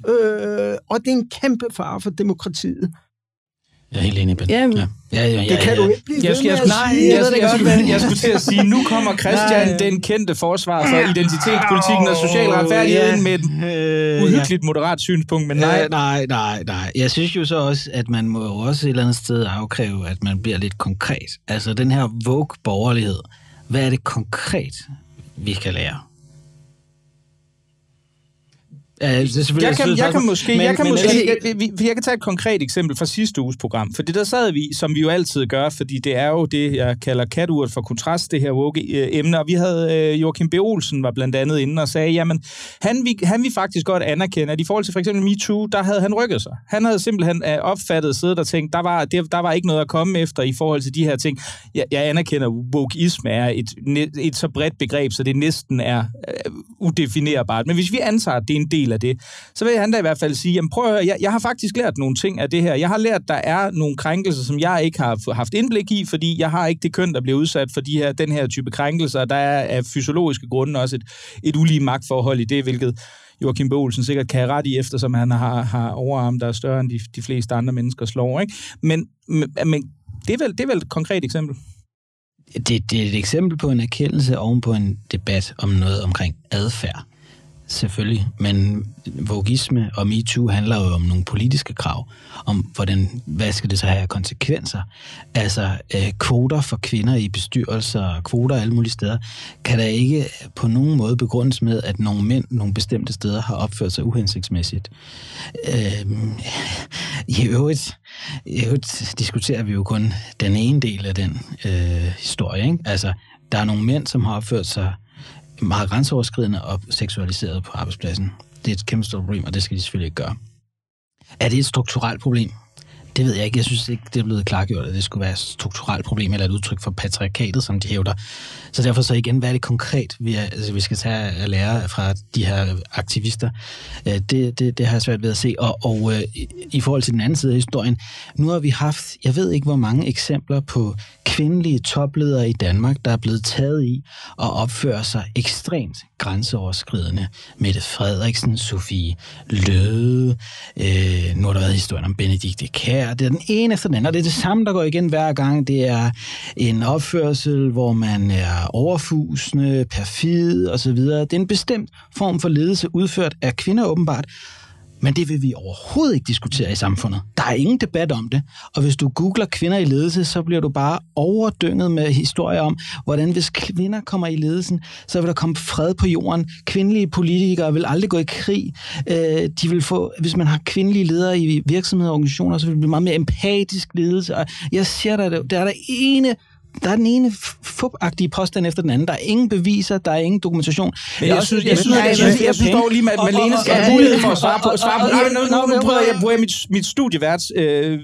Øh, og det er en kæmpe fare for demokratiet. Jeg er helt enig, Ben. Jamen, ja. Ja, ja, ja, Det kan ja. du ikke blive Jeg, ved skal, jeg, skulle, nej, sige. jeg, ved jeg, det jeg, skulle, jeg skulle til at sige, nu kommer Christian, Nej. den kendte forsvar for identitetspolitikken og social retfærdighed Ja. med et Øh, uhyggeligt moderat synspunkt, men nej. Nej. nej, nej, nej. Jeg synes jo så også, at man må jo også et eller andet sted afkræve, at man bliver lidt konkret. Altså den her vogue-borgerlighed, hvad er det konkret, vi kan lære? Ja, det er Jeg kan, jeg kan måske, men- jeg kan men måske, jeg, vi- jeg kan tage et konkret eksempel fra sidste uges program, fordi der sad vi, som vi jo altid gør, fordi det er jo det, jeg kalder katuret for kontrast, det her woke-emne, og vi havde øh, Joachim B. Olsen var blandt andet inde og sagde, jamen, han vi, han vi faktisk godt anerkende, at i forhold til for eksempel MeToo, der havde han rykket sig. Han havde simpelthen øh, opfattet siddet og tænkt, der var, det, der var ikke noget at komme efter i forhold til de her ting. Jeg, jeg anerkender, at wokeisme er et, et så bredt begreb, så det næsten er øh, udefinerbart. Men hvis vi antager, at det er en del af det, så vil han da i hvert fald sige, jamen prøv at høre, jeg, jeg har faktisk lært nogle ting af det her. Jeg har lært, at der er nogle krænkelser, som jeg ikke har haft indblik i, fordi jeg har ikke det køn, der bliver udsat for de her, den her type krænkelser. Der er af fysiologiske grunde også et, et ulige magtforhold i det, hvilket Joachim B. Olsen sikkert kan have ret i, eftersom han har, har overarm, der er større end de, de fleste andre mennesker slår. Ikke? Men, men, men det, er vel, det er vel et konkret eksempel. det, det er et eksempel på en erkendelse oven på en debat om noget omkring adfærd. Selvfølgelig, men vogisme og MeToo handler jo om nogle politiske krav, om hvordan, hvad skal det så have af konsekvenser. Altså, øh, kvoter for kvinder i bestyrelser, kvoter alle mulige steder, kan der ikke på nogen måde begrundes med, at nogle mænd nogle bestemte steder har opført sig uhensigtsmæssigt. Øh, I øvrigt, i øvrigt diskuterer vi jo kun den ene del af den øh, historie. Ikke? Altså, der er nogle mænd, som har opført sig meget grænseoverskridende og seksualiseret på arbejdspladsen. Det er et kæmpe stort problem, og det skal de selvfølgelig ikke gøre. Er det et strukturelt problem? Det ved jeg ikke. Jeg synes ikke, det er blevet klargjort, at det skulle være et strukturelt problem eller et udtryk for patriarkatet, som de hævder. Så derfor så igen, hvad er det konkret, vi, er, altså, vi skal tage at lære fra de her aktivister? Øh, det, det, det har jeg svært ved at se. Og, og i, i forhold til den anden side af historien, nu har vi haft, jeg ved ikke hvor mange eksempler på kvindelige topledere i Danmark, der er blevet taget i og opfører sig ekstremt grænseoverskridende. Mette Frederiksen, Sofie Løde, øh, nu har der været historien om Benedikte Kær, det er den ene efter den anden, og det er det samme, der går igen hver gang. Det er en opførsel, hvor man er overfusende, perfid osv. Det er en bestemt form for ledelse udført af kvinder åbenbart, men det vil vi overhovedet ikke diskutere i samfundet. Der er ingen debat om det. Og hvis du googler kvinder i ledelse, så bliver du bare overdynget med historier om, hvordan hvis kvinder kommer i ledelsen, så vil der komme fred på jorden. Kvindelige politikere vil aldrig gå i krig. Øh, de vil få, hvis man har kvindelige ledere i virksomheder og organisationer, så vil det blive meget mere empatisk ledelse. Og jeg siger dig, der er der ene der er den ene fupagtige påstand efter den anden. Der er ingen beviser, der er ingen dokumentation. Men jeg, synes, jeg, synes, jeg, synes, jeg synes dog lige, at Malene skal have mulighed for at svare på. Svare på. Nu, nu, nu prøver jeg, bruger jeg mit, mit studieværts øh,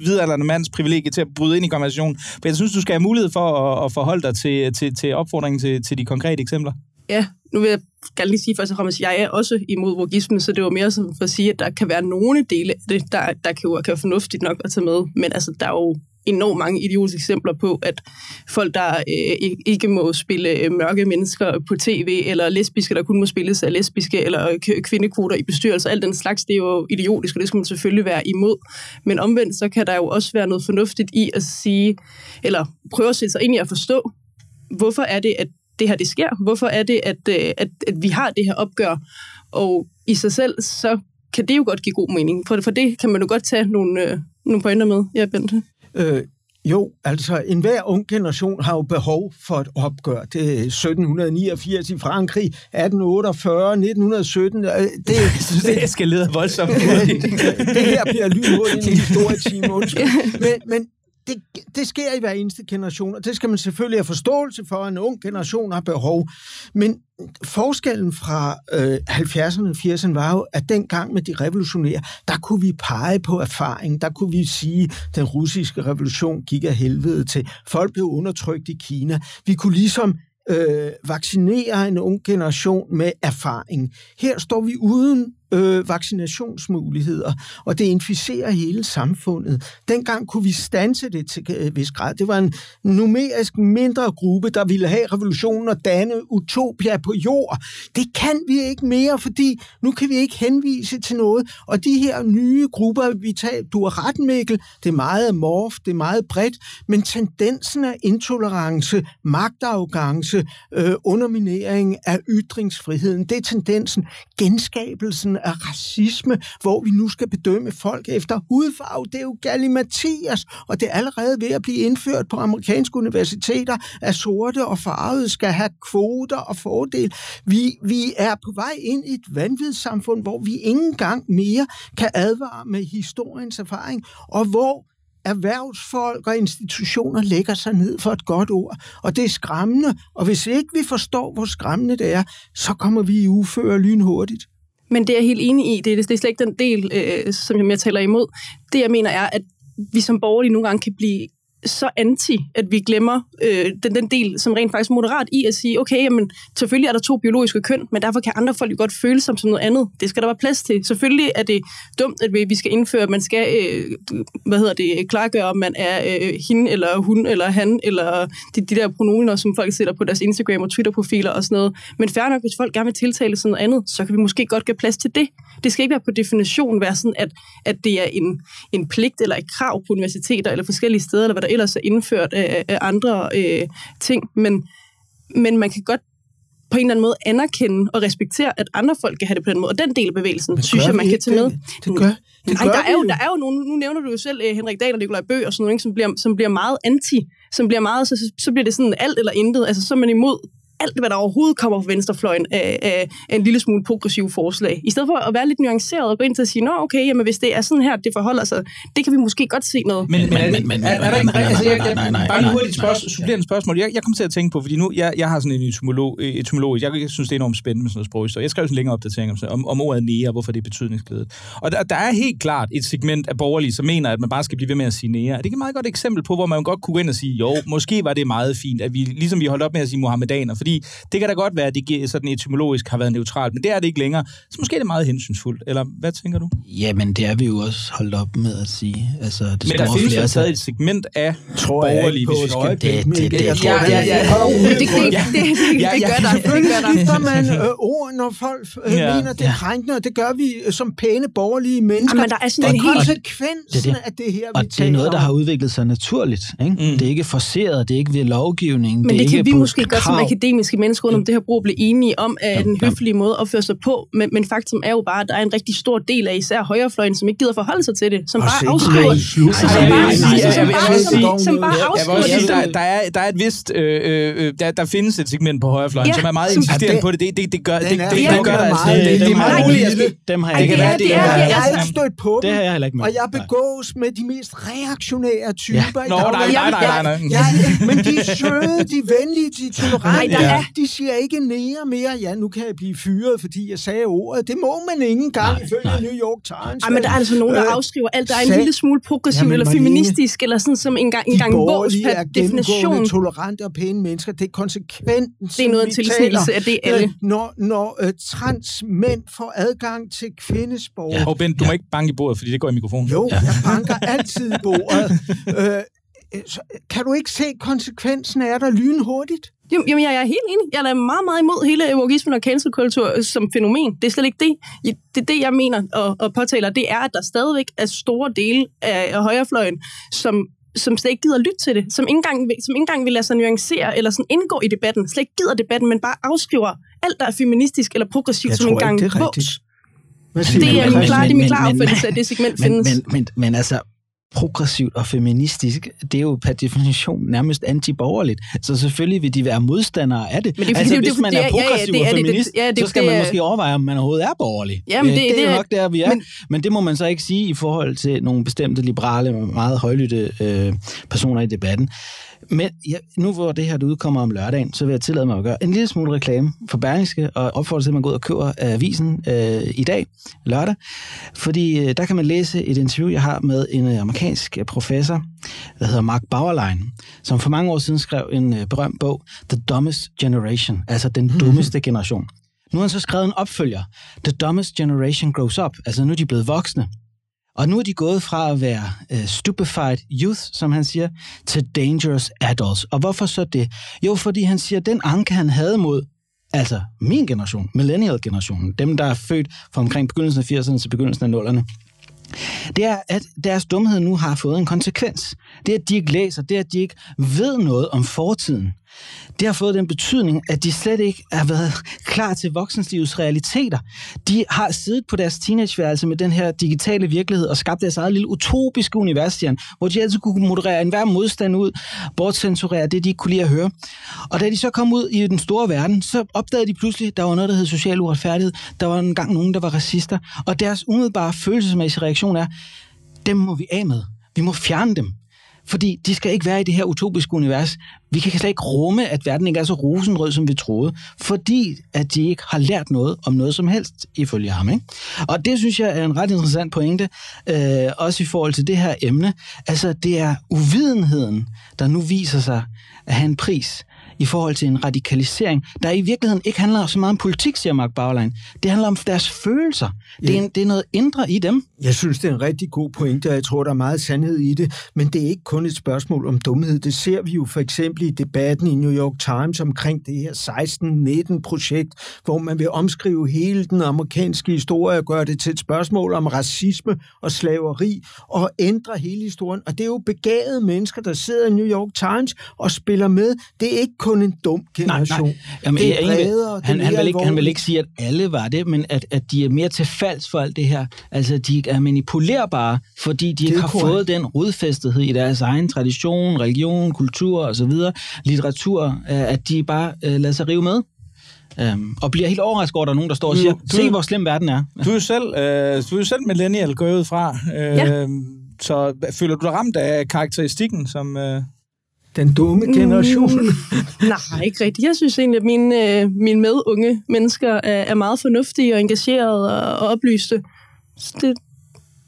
vidaldrende mands privilegie til at bryde ind i konversationen. For jeg synes, du skal have mulighed for at, at forholde dig til, til, til opfordringen til, til de konkrete eksempler. Ja, nu vil jeg gerne lige sige først og fremmest, at jeg er også imod vogisme, så det var mere som for at sige, at der kan være nogle dele af det, der, der kan, kan være fornuftigt nok at tage med. Men altså, der er jo enormt mange idiotiske eksempler på, at folk, der øh, ikke må spille øh, mørke mennesker på tv, eller lesbiske, der kun må spilles af lesbiske, eller øh, kvindekvoter i bestyrelser, alt den slags, det er jo idiotisk, og det skal man selvfølgelig være imod. Men omvendt, så kan der jo også være noget fornuftigt i at sige, eller prøve at sætte sig ind i at forstå, hvorfor er det, at det her det sker? Hvorfor er det, at, øh, at, at vi har det her opgør? Og i sig selv, så kan det jo godt give god mening. For, for det kan man jo godt tage nogle, øh, nogle pointer med. Ja, Bente. Øh, Jo, altså enhver ung generation har jo behov for et opgør. Det er 1789 i Frankrig, 1848, 1917. Det, det, det skal lede voldsomt. det her bliver lynhurtigt en historietime, Men, men det, det sker i hver eneste generation, og det skal man selvfølgelig have forståelse for, at en ung generation har behov. Men forskellen fra øh, 70'erne og 80'erne var jo, at dengang med de revolutionære, der kunne vi pege på erfaring, der kunne vi sige, at den russiske revolution gik af helvede til. Folk blev undertrykt i Kina. Vi kunne ligesom øh, vaccinere en ung generation med erfaring. Her står vi uden øh, vaccinationsmuligheder, og det inficerer hele samfundet. Dengang kunne vi stanse det til øh, vis grad. Det var en numerisk mindre gruppe, der ville have revolutionen og danne utopia på jord. Det kan vi ikke mere, fordi nu kan vi ikke henvise til noget. Og de her nye grupper, vi tager, du har ret, Mikkel, det er meget morf, det er meget bredt, men tendensen af intolerance, magtarrogance, øh, underminering af ytringsfriheden, det er tendensen, genskabelsen af racisme, hvor vi nu skal bedømme folk efter hudfarve. Det er jo galimatias, og det er allerede ved at blive indført på amerikanske universiteter, at sorte og farvede skal have kvoter og fordel. Vi, vi er på vej ind i et vanvidssamfund, hvor vi ikke engang mere kan advare med historiens erfaring, og hvor erhvervsfolk og institutioner lægger sig ned for et godt ord. Og det er skræmmende, og hvis ikke vi forstår, hvor skræmmende det er, så kommer vi i uføre lynhurtigt. Men det er jeg helt enig i. Det er, det er slet ikke den del, øh, som jeg taler imod. Det, jeg mener, er, at vi som borgerlige nogle gange kan blive så anti, at vi glemmer øh, den, den del, som rent faktisk er moderat i at sige, okay, jamen, selvfølgelig er der to biologiske køn, men derfor kan andre folk jo godt føle sig som noget andet. Det skal der være plads til. Selvfølgelig er det dumt, at vi skal indføre, at man skal, øh, hvad hedder det, klargøre, om man er øh, hende, eller hun, eller han, eller de, de der pronomener, som folk sætter på deres Instagram- og Twitter-profiler og sådan noget. Men færre nok, hvis folk gerne vil tiltale sådan noget andet, så kan vi måske godt give plads til det. Det skal ikke være på definition være sådan, at, at det er en, en pligt eller et krav på universiteter eller forskellige steder, eller hvad der ellers er indført af, af andre øh, ting, men, men man kan godt på en eller anden måde anerkende og respektere, at andre folk kan have det på den måde. Og den del af bevægelsen, synes jeg, man kan tage med. Det, det gør, det Nej, der er, jo, der er jo nogle, nu nævner du jo selv uh, Henrik Dahl og Nikolaj Bøg og sådan noget, som bliver, som bliver meget anti, som bliver meget, så, så bliver det sådan alt eller intet. Altså, så er man imod alt, hvad der overhovedet kommer fra venstrefløjen af, af, af en lille smule progressiv forslag. I stedet for at være lidt nuanceret og gå ind til at sige, nå okay, jamen, hvis det er sådan her, det forholder sig, det kan vi måske godt se noget. Men, men, men, men, er der ikke, altså, jeg, bare en hurtigt spørgsmål, supplerende spørgsmål. Jeg, jeg kommer til at tænke på, fordi nu, jeg, jeg har sådan en etymolog, etymolog jeg, jeg synes, det er enormt spændende med sådan noget sprog. Så jeg skrev sådan en længere opdatering om, om, om ordet nære, hvorfor det er betydningsglædet. Og der, der, er helt klart et segment af borgerlige, som mener, at man bare skal blive ved med at sige nære. Er det ikke et meget godt eksempel på, hvor man godt kunne gå ind og sige, jo, måske var det meget fint, at vi, ligesom vi holdt op med at sige muhammedaner, fordi det kan da godt være, at det sådan etymologisk har været neutralt, men det er det ikke længere. Så måske er det meget hensynsfuldt, eller hvad tænker du? Jamen, det er vi jo også holdt op med at sige. Altså, det men der findes jo stadig et segment af borgerlige, hvis vi skal... Det, det, det, det, ja, ja, ja. Det, det, det, det gør der. Selvfølgelig skifter man øh, ord, når folk øh, ja. mener, det er krænkende, og det gør vi øh, som pæne borgerlige mennesker. Jamen, der er sådan det er konsekvensen af det her, vi Og det er noget, der har udviklet sig naturligt. Ikke? Mm. Det er ikke forceret, det er ikke ved lovgivning. Men det, det kan vi måske godt som akademiske mennesker rundt om det her brug blive enige om, at den høflige måde at opføre sig på, men, men faktum er jo bare, at der er en rigtig stor del af især højrefløjen, som ikke gider forholde sig til det, som bare afskriver som bare afskriver Der er der er et vist, øh, øh, der, der findes et segment på højrefløjen, ja, som er meget insisterende på det. Det, det, det gør det, det, det, gør der altså. Det, det er meget muligt. Dem har jeg ikke været stødt på dem. Det har jeg heller ikke med. Og jeg begås med de mest reaktionære typer. Nå, nej, nej, nej, nej. Men de er søde, de er venlige, de er tolerante. De siger ikke nære mere. Ja, nu kan jeg blive fyret, fordi jeg sagde ordet. Det må man ingen gang ifølge New York Times. Ej, men der er altså nogen, der afskriver alt, der er en lille smule progressiv eller feministisk, eller sådan som en gang, en gang vås per definition. tolerante og pæne mennesker. Det er konsekvent. Det er noget en tilsnigelse af det alle. Når, når uh, trans mænd får adgang til kvindesport. Ja. Og Bent, du ja. må ikke banke i bordet, fordi det går i mikrofonen. Jo, ja. jeg banker altid i bordet. uh, kan du ikke se konsekvensen af der lynhurtigt? Jamen, jeg er helt enig. Jeg er meget, meget imod hele evogismen og cancelkultur som fænomen. Det er slet ikke det. Det, det jeg mener og, og påtaler, det er, at der stadigvæk er store dele af, af højrefløjen, som som slet ikke gider lytte til det, som ikke engang, som ikke engang vil lade sig nuancere eller sådan indgå i debatten, slet ikke gider debatten, men bare afskriver alt, der er feministisk eller progressivt, jeg som engang ikke, det er rigtigt. Det er min klare, det er min klare opfattelse, at det segment men, findes. Men, men, men altså, progressivt og feministisk, det er jo per definition nærmest antiborgerligt. Så selvfølgelig vil de være modstandere af det. Men det er, altså, det, hvis man er progressiv ja, ja, og feminist, det, ja, det, så skal det, man måske overveje, om man overhovedet er borgerlig. Jamen, det, det, det er det, jo nok der, vi er. Men, men, men det må man så ikke sige i forhold til nogle bestemte liberale, meget højlytte øh, personer i debatten. Men ja, nu hvor det her udkommer om lørdagen, så vil jeg tillade mig at gøre en lille smule reklame for Berlingske, og opfordre til, at man går ud og køber avisen øh, i dag, lørdag. Fordi øh, der kan man læse et interview, jeg har med en øh, amerikansk professor, der hedder Mark Bauerlein, som for mange år siden skrev en øh, berømt bog, The Dumbest Generation, altså den dummeste generation. Nu har han så skrevet en opfølger, The Dumbest Generation Grows Up, altså nu er de blevet voksne. Og nu er de gået fra at være øh, stupefied youth, som han siger, til dangerous adults. Og hvorfor så det? Jo, fordi han siger, at den anke, han havde mod altså min generation, millennial-generationen, dem, der er født fra omkring begyndelsen af 80'erne til begyndelsen af 0'erne, det er, at deres dumhed nu har fået en konsekvens. Det er, at de ikke læser, det er, at de ikke ved noget om fortiden. Det har fået den betydning, at de slet ikke er været klar til voksenlivets realiteter. De har siddet på deres teenageværelse med den her digitale virkelighed og skabt deres eget lille utopiske univers, igen, hvor de altid kunne moderere enhver modstand ud, bortcensurere det, de ikke kunne lide at høre. Og da de så kom ud i den store verden, så opdagede de pludselig, at der var noget, der hed social uretfærdighed. Der var engang nogen, der var racister. Og deres umiddelbare følelsesmæssige reaktion er, dem må vi af med. Vi må fjerne dem. Fordi de skal ikke være i det her utopiske univers. Vi kan slet ikke rumme, at verden ikke er så rosenrød, som vi troede, fordi at de ikke har lært noget om noget som helst, ifølge ham. Ikke? Og det synes jeg er en ret interessant pointe, øh, også i forhold til det her emne. Altså, det er uvidenheden, der nu viser sig at have en pris i forhold til en radikalisering, der i virkeligheden ikke handler så meget om politik, siger Mark Bauerlein. Det handler om deres følelser. Ja. Det, er en, det er noget indre i dem. Jeg synes, det er en rigtig god pointe, og jeg tror, der er meget sandhed i det. Men det er ikke kun et spørgsmål om dumhed. Det ser vi jo for eksempel i debatten i New York Times omkring det her 16-19-projekt, hvor man vil omskrive hele den amerikanske historie og gøre det til et spørgsmål om racisme og slaveri og ændre hele historien. Og det er jo begavede mennesker, der sidder i New York Times og spiller med. Det er ikke kun en dum generation. Nej, nej. Jamen, det er bredere, han, han, vil ikke, han vil ikke sige, at alle var det, men at, at de er mere til falds for alt det her. Altså, de er manipulerbare, fordi de ikke har korrekt. fået den rodfæstethed i deres egen tradition, religion, kultur osv., litteratur, øh, at de bare uh, lader sig rive med. Um, og bliver helt overrasket over, at der er nogen, der står og siger, du, se hvor slem verden er. Du er jo selv, øh, du er jo selv millennial gået ud fra. Øh, ja. Så føler du dig ramt af karakteristikken, som... Øh den dumme generation? Mm, nej, ikke rigtigt. Jeg synes egentlig, at mine, øh, mine medunge mennesker er, er meget fornuftige og engagerede og, og oplyste. Så det,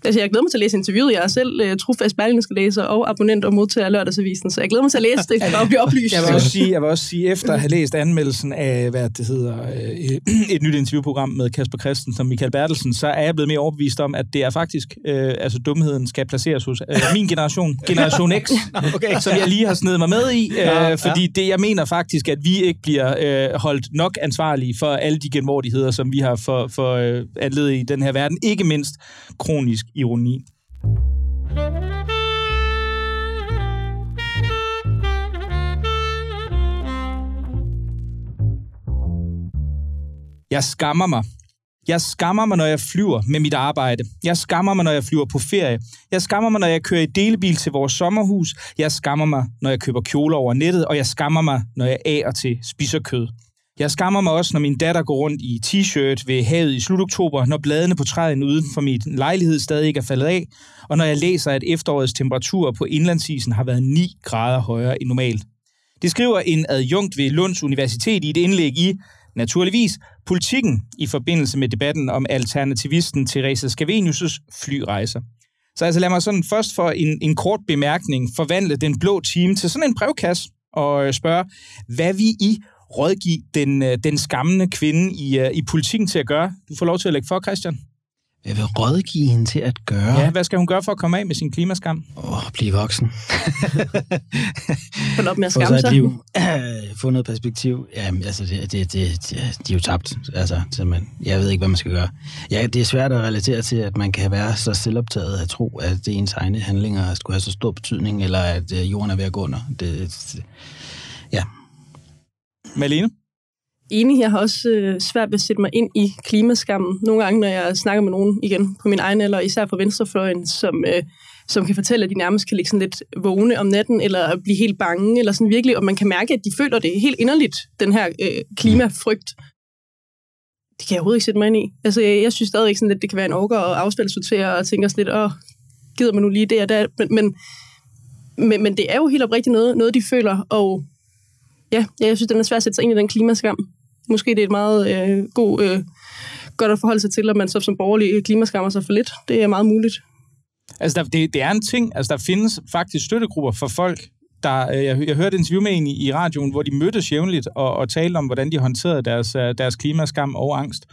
Altså, jeg glæder mig til at læse interviewet. Jeg er selv uh, trofast Berlingske læser og abonnent og modtager lørdagsavisen, så jeg glæder mig til at læse det og blive oplyst. Jeg vil også sige, jeg vil også sige efter at have læst anmeldelsen af, hvad det hedder, øh, et nyt interviewprogram med Kasper Christen som Michael Bertelsen, så er jeg blevet mere overbevist om, at det er faktisk, øh, altså dumheden skal placeres hos øh, min generation, Generation X, okay. som jeg lige har snedet mig med i, øh, ja, fordi ja. det, jeg mener faktisk, at vi ikke bliver øh, holdt nok ansvarlige for alle de genvordigheder, som vi har for, for øh, anledet i den her verden, ikke mindst kronisk ironi. Jeg skammer mig. Jeg skammer mig, når jeg flyver med mit arbejde. Jeg skammer mig, når jeg flyver på ferie. Jeg skammer mig, når jeg kører i delebil til vores sommerhus. Jeg skammer mig, når jeg køber kjoler over nettet. Og jeg skammer mig, når jeg ærer til spiser kød. Jeg skammer mig også, når min datter går rundt i t-shirt ved havet i slut oktober, når bladene på træerne uden for min lejlighed stadig ikke er faldet af, og når jeg læser, at efterårets temperatur på indlandsisen har været 9 grader højere end normalt. Det skriver en adjunkt ved Lunds Universitet i et indlæg i, naturligvis, politikken i forbindelse med debatten om alternativisten Teresa Scavenius' flyrejser. Så altså lad mig sådan først for en, en kort bemærkning forvandle den blå time til sådan en brevkasse og øh, spørge, hvad vi i rådgive den, øh, den skammende kvinde i, øh, i politikken til at gøre? Du får lov til at lægge for, Christian. Jeg vil rådgive hende til at gøre... Ja, hvad skal hun gøre for at komme af med sin klimaskam? Åh, oh, blive voksen. Hold op med at skamme sig. Liv. Få noget perspektiv. Jamen, altså, det, det, det, det, de er jo tabt. Altså, simpelthen. Jeg ved ikke, hvad man skal gøre. Ja, det er svært at relatere til, at man kan være så selvoptaget at tro, at det ens egne handlinger skulle have så stor betydning, eller at øh, jorden er ved at gå under. Det, det, ja, Malene? Enig, jeg har også øh, svært ved at sætte mig ind i klimaskammen. Nogle gange, når jeg snakker med nogen igen på min egen eller især fra venstrefløjen, som øh, som kan fortælle, at de nærmest kan ligge sådan lidt vågne om natten, eller blive helt bange, eller sådan virkelig, og man kan mærke, at de føler det helt inderligt, den her øh, klimafrygt. Det kan jeg overhovedet ikke sætte mig ind i. Altså, jeg, jeg synes stadigvæk sådan, at det kan være en orker og afspilsortere, og tænker sådan lidt, åh, gider man nu lige det og der, men, men, men, men det er jo helt oprigtigt noget, noget de føler, og ja, jeg synes, det er svært at sætte sig ind i den klimaskam. Måske det er et meget øh, god, øh, godt at forholde sig til, at man så som borgerlig klimaskammer sig for lidt. Det er meget muligt. Altså, der, det, det er en ting. Altså, der findes faktisk støttegrupper for folk, der, øh, jeg, jeg hørte et interview med en i, i radioen, hvor de mødtes jævnligt og, og talte om, hvordan de håndterede deres, øh, deres klimaskam og angst.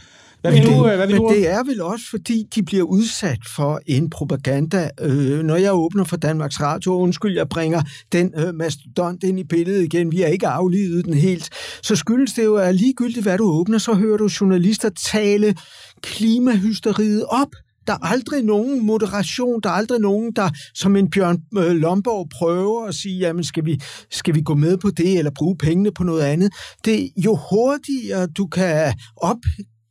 Hvad vil men, du, det, hvad vil men du? det er vel også, fordi de bliver udsat for en propaganda. Øh, når jeg åbner for Danmarks Radio, undskyld, jeg bringer den øh, mastodont ind i billedet igen, vi har ikke aflivet den helt, så skyldes det jo, at ligegyldigt hvad du åbner, så hører du journalister tale klimahysteriet op. Der er aldrig nogen moderation, der er aldrig nogen, der som en Bjørn øh, Lomborg prøver at sige, jamen skal vi, skal vi gå med på det, eller bruge pengene på noget andet. Det, jo hurtigere du kan op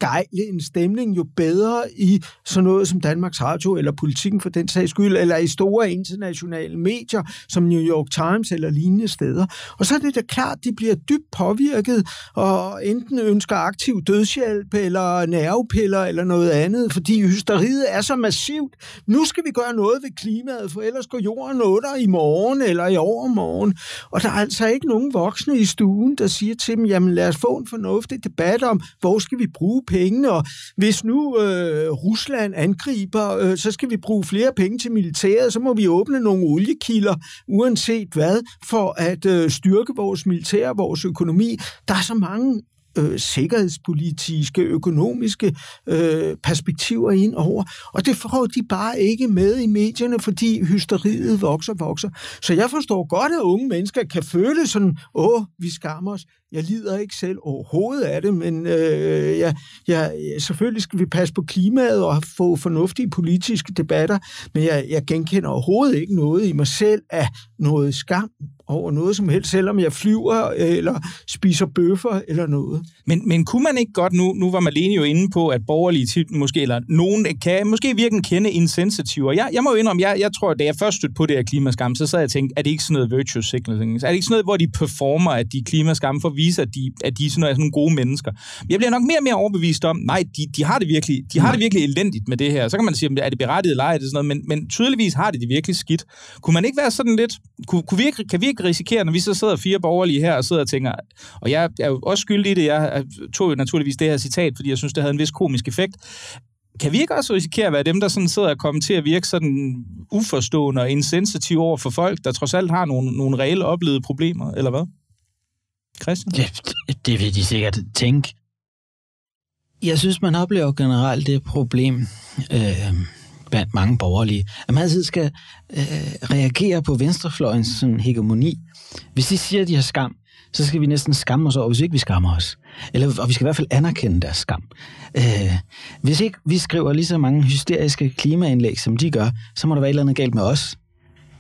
gejle en stemning, jo bedre i sådan noget som Danmarks Radio eller politikken for den sags skyld, eller i store internationale medier som New York Times eller lignende steder. Og så er det da klart, de bliver dybt påvirket og enten ønsker aktiv dødshjælp eller nervepiller eller noget andet, fordi hysteriet er så massivt. Nu skal vi gøre noget ved klimaet, for ellers går jorden under i morgen eller i overmorgen. Og der er altså ikke nogen voksne i stuen, der siger til dem, jamen lad os få en fornuftig debat om, hvor skal vi bruge penge, og hvis nu øh, Rusland angriber, øh, så skal vi bruge flere penge til militæret, så må vi åbne nogle oliekilder, uanset hvad, for at øh, styrke vores militær, vores økonomi. Der er så mange øh, sikkerhedspolitiske, økonomiske øh, perspektiver ind over. Og det får de bare ikke med i medierne, fordi hysteriet vokser og vokser. Så jeg forstår godt, at unge mennesker kan føle sådan, åh, vi skammer os. Jeg lider ikke selv overhovedet af det, men øh, ja, ja, selvfølgelig skal vi passe på klimaet og få fornuftige politiske debatter, men jeg, jeg genkender overhovedet ikke noget i mig selv af noget skam over noget som helst, selvom jeg flyver eller spiser bøffer eller noget. Men, men kunne man ikke godt, nu, nu var Malene jo inde på, at borgerlige tit, måske, eller nogen kan måske virkelig kende insensitiver. Jeg, jeg må jo indrømme, jeg, jeg tror, da jeg først stødte på det her klimaskam, så sad jeg og tænkte, er det ikke sådan noget virtue signaling? Er det ikke sådan noget, hvor de performer, at de klimaskam for at vise, at de, at de er sådan, noget, sådan nogle gode mennesker? Men jeg bliver nok mere og mere overbevist om, nej, de, de har det virkelig, de har det virkelig elendigt med det her. Så kan man sige, er det berettiget eller ej, det sådan noget, men, men tydeligvis har det det virkelig skidt. Kunne man ikke være sådan lidt, kunne, kunne vi ikke, kan vi ikke risikere, når vi så sidder fire borgerlige her og sidder og tænker, og jeg er jo også skyldig i det, jeg tog jo naturligvis det her citat, fordi jeg synes, det havde en vis komisk effekt. Kan vi ikke også risikere at være dem, der sådan sidder og kommer til at virke sådan uforstående og insensitive over for folk, der trods alt har nogle, nogle reelle oplevede problemer, eller hvad? Christian? Det, det vil de sikkert tænke. Jeg synes, man oplever generelt det problem øh, blandt mange borgerlige, at man altid skal øh, reagere på venstrefløjens sådan, hegemoni. Hvis de siger, at de har skam, så skal vi næsten skamme os over, hvis ikke vi skammer os. Eller, og vi skal i hvert fald anerkende deres skam. Øh, hvis ikke vi skriver lige så mange hysteriske klimaindlæg, som de gør, så må der være et eller andet galt med os.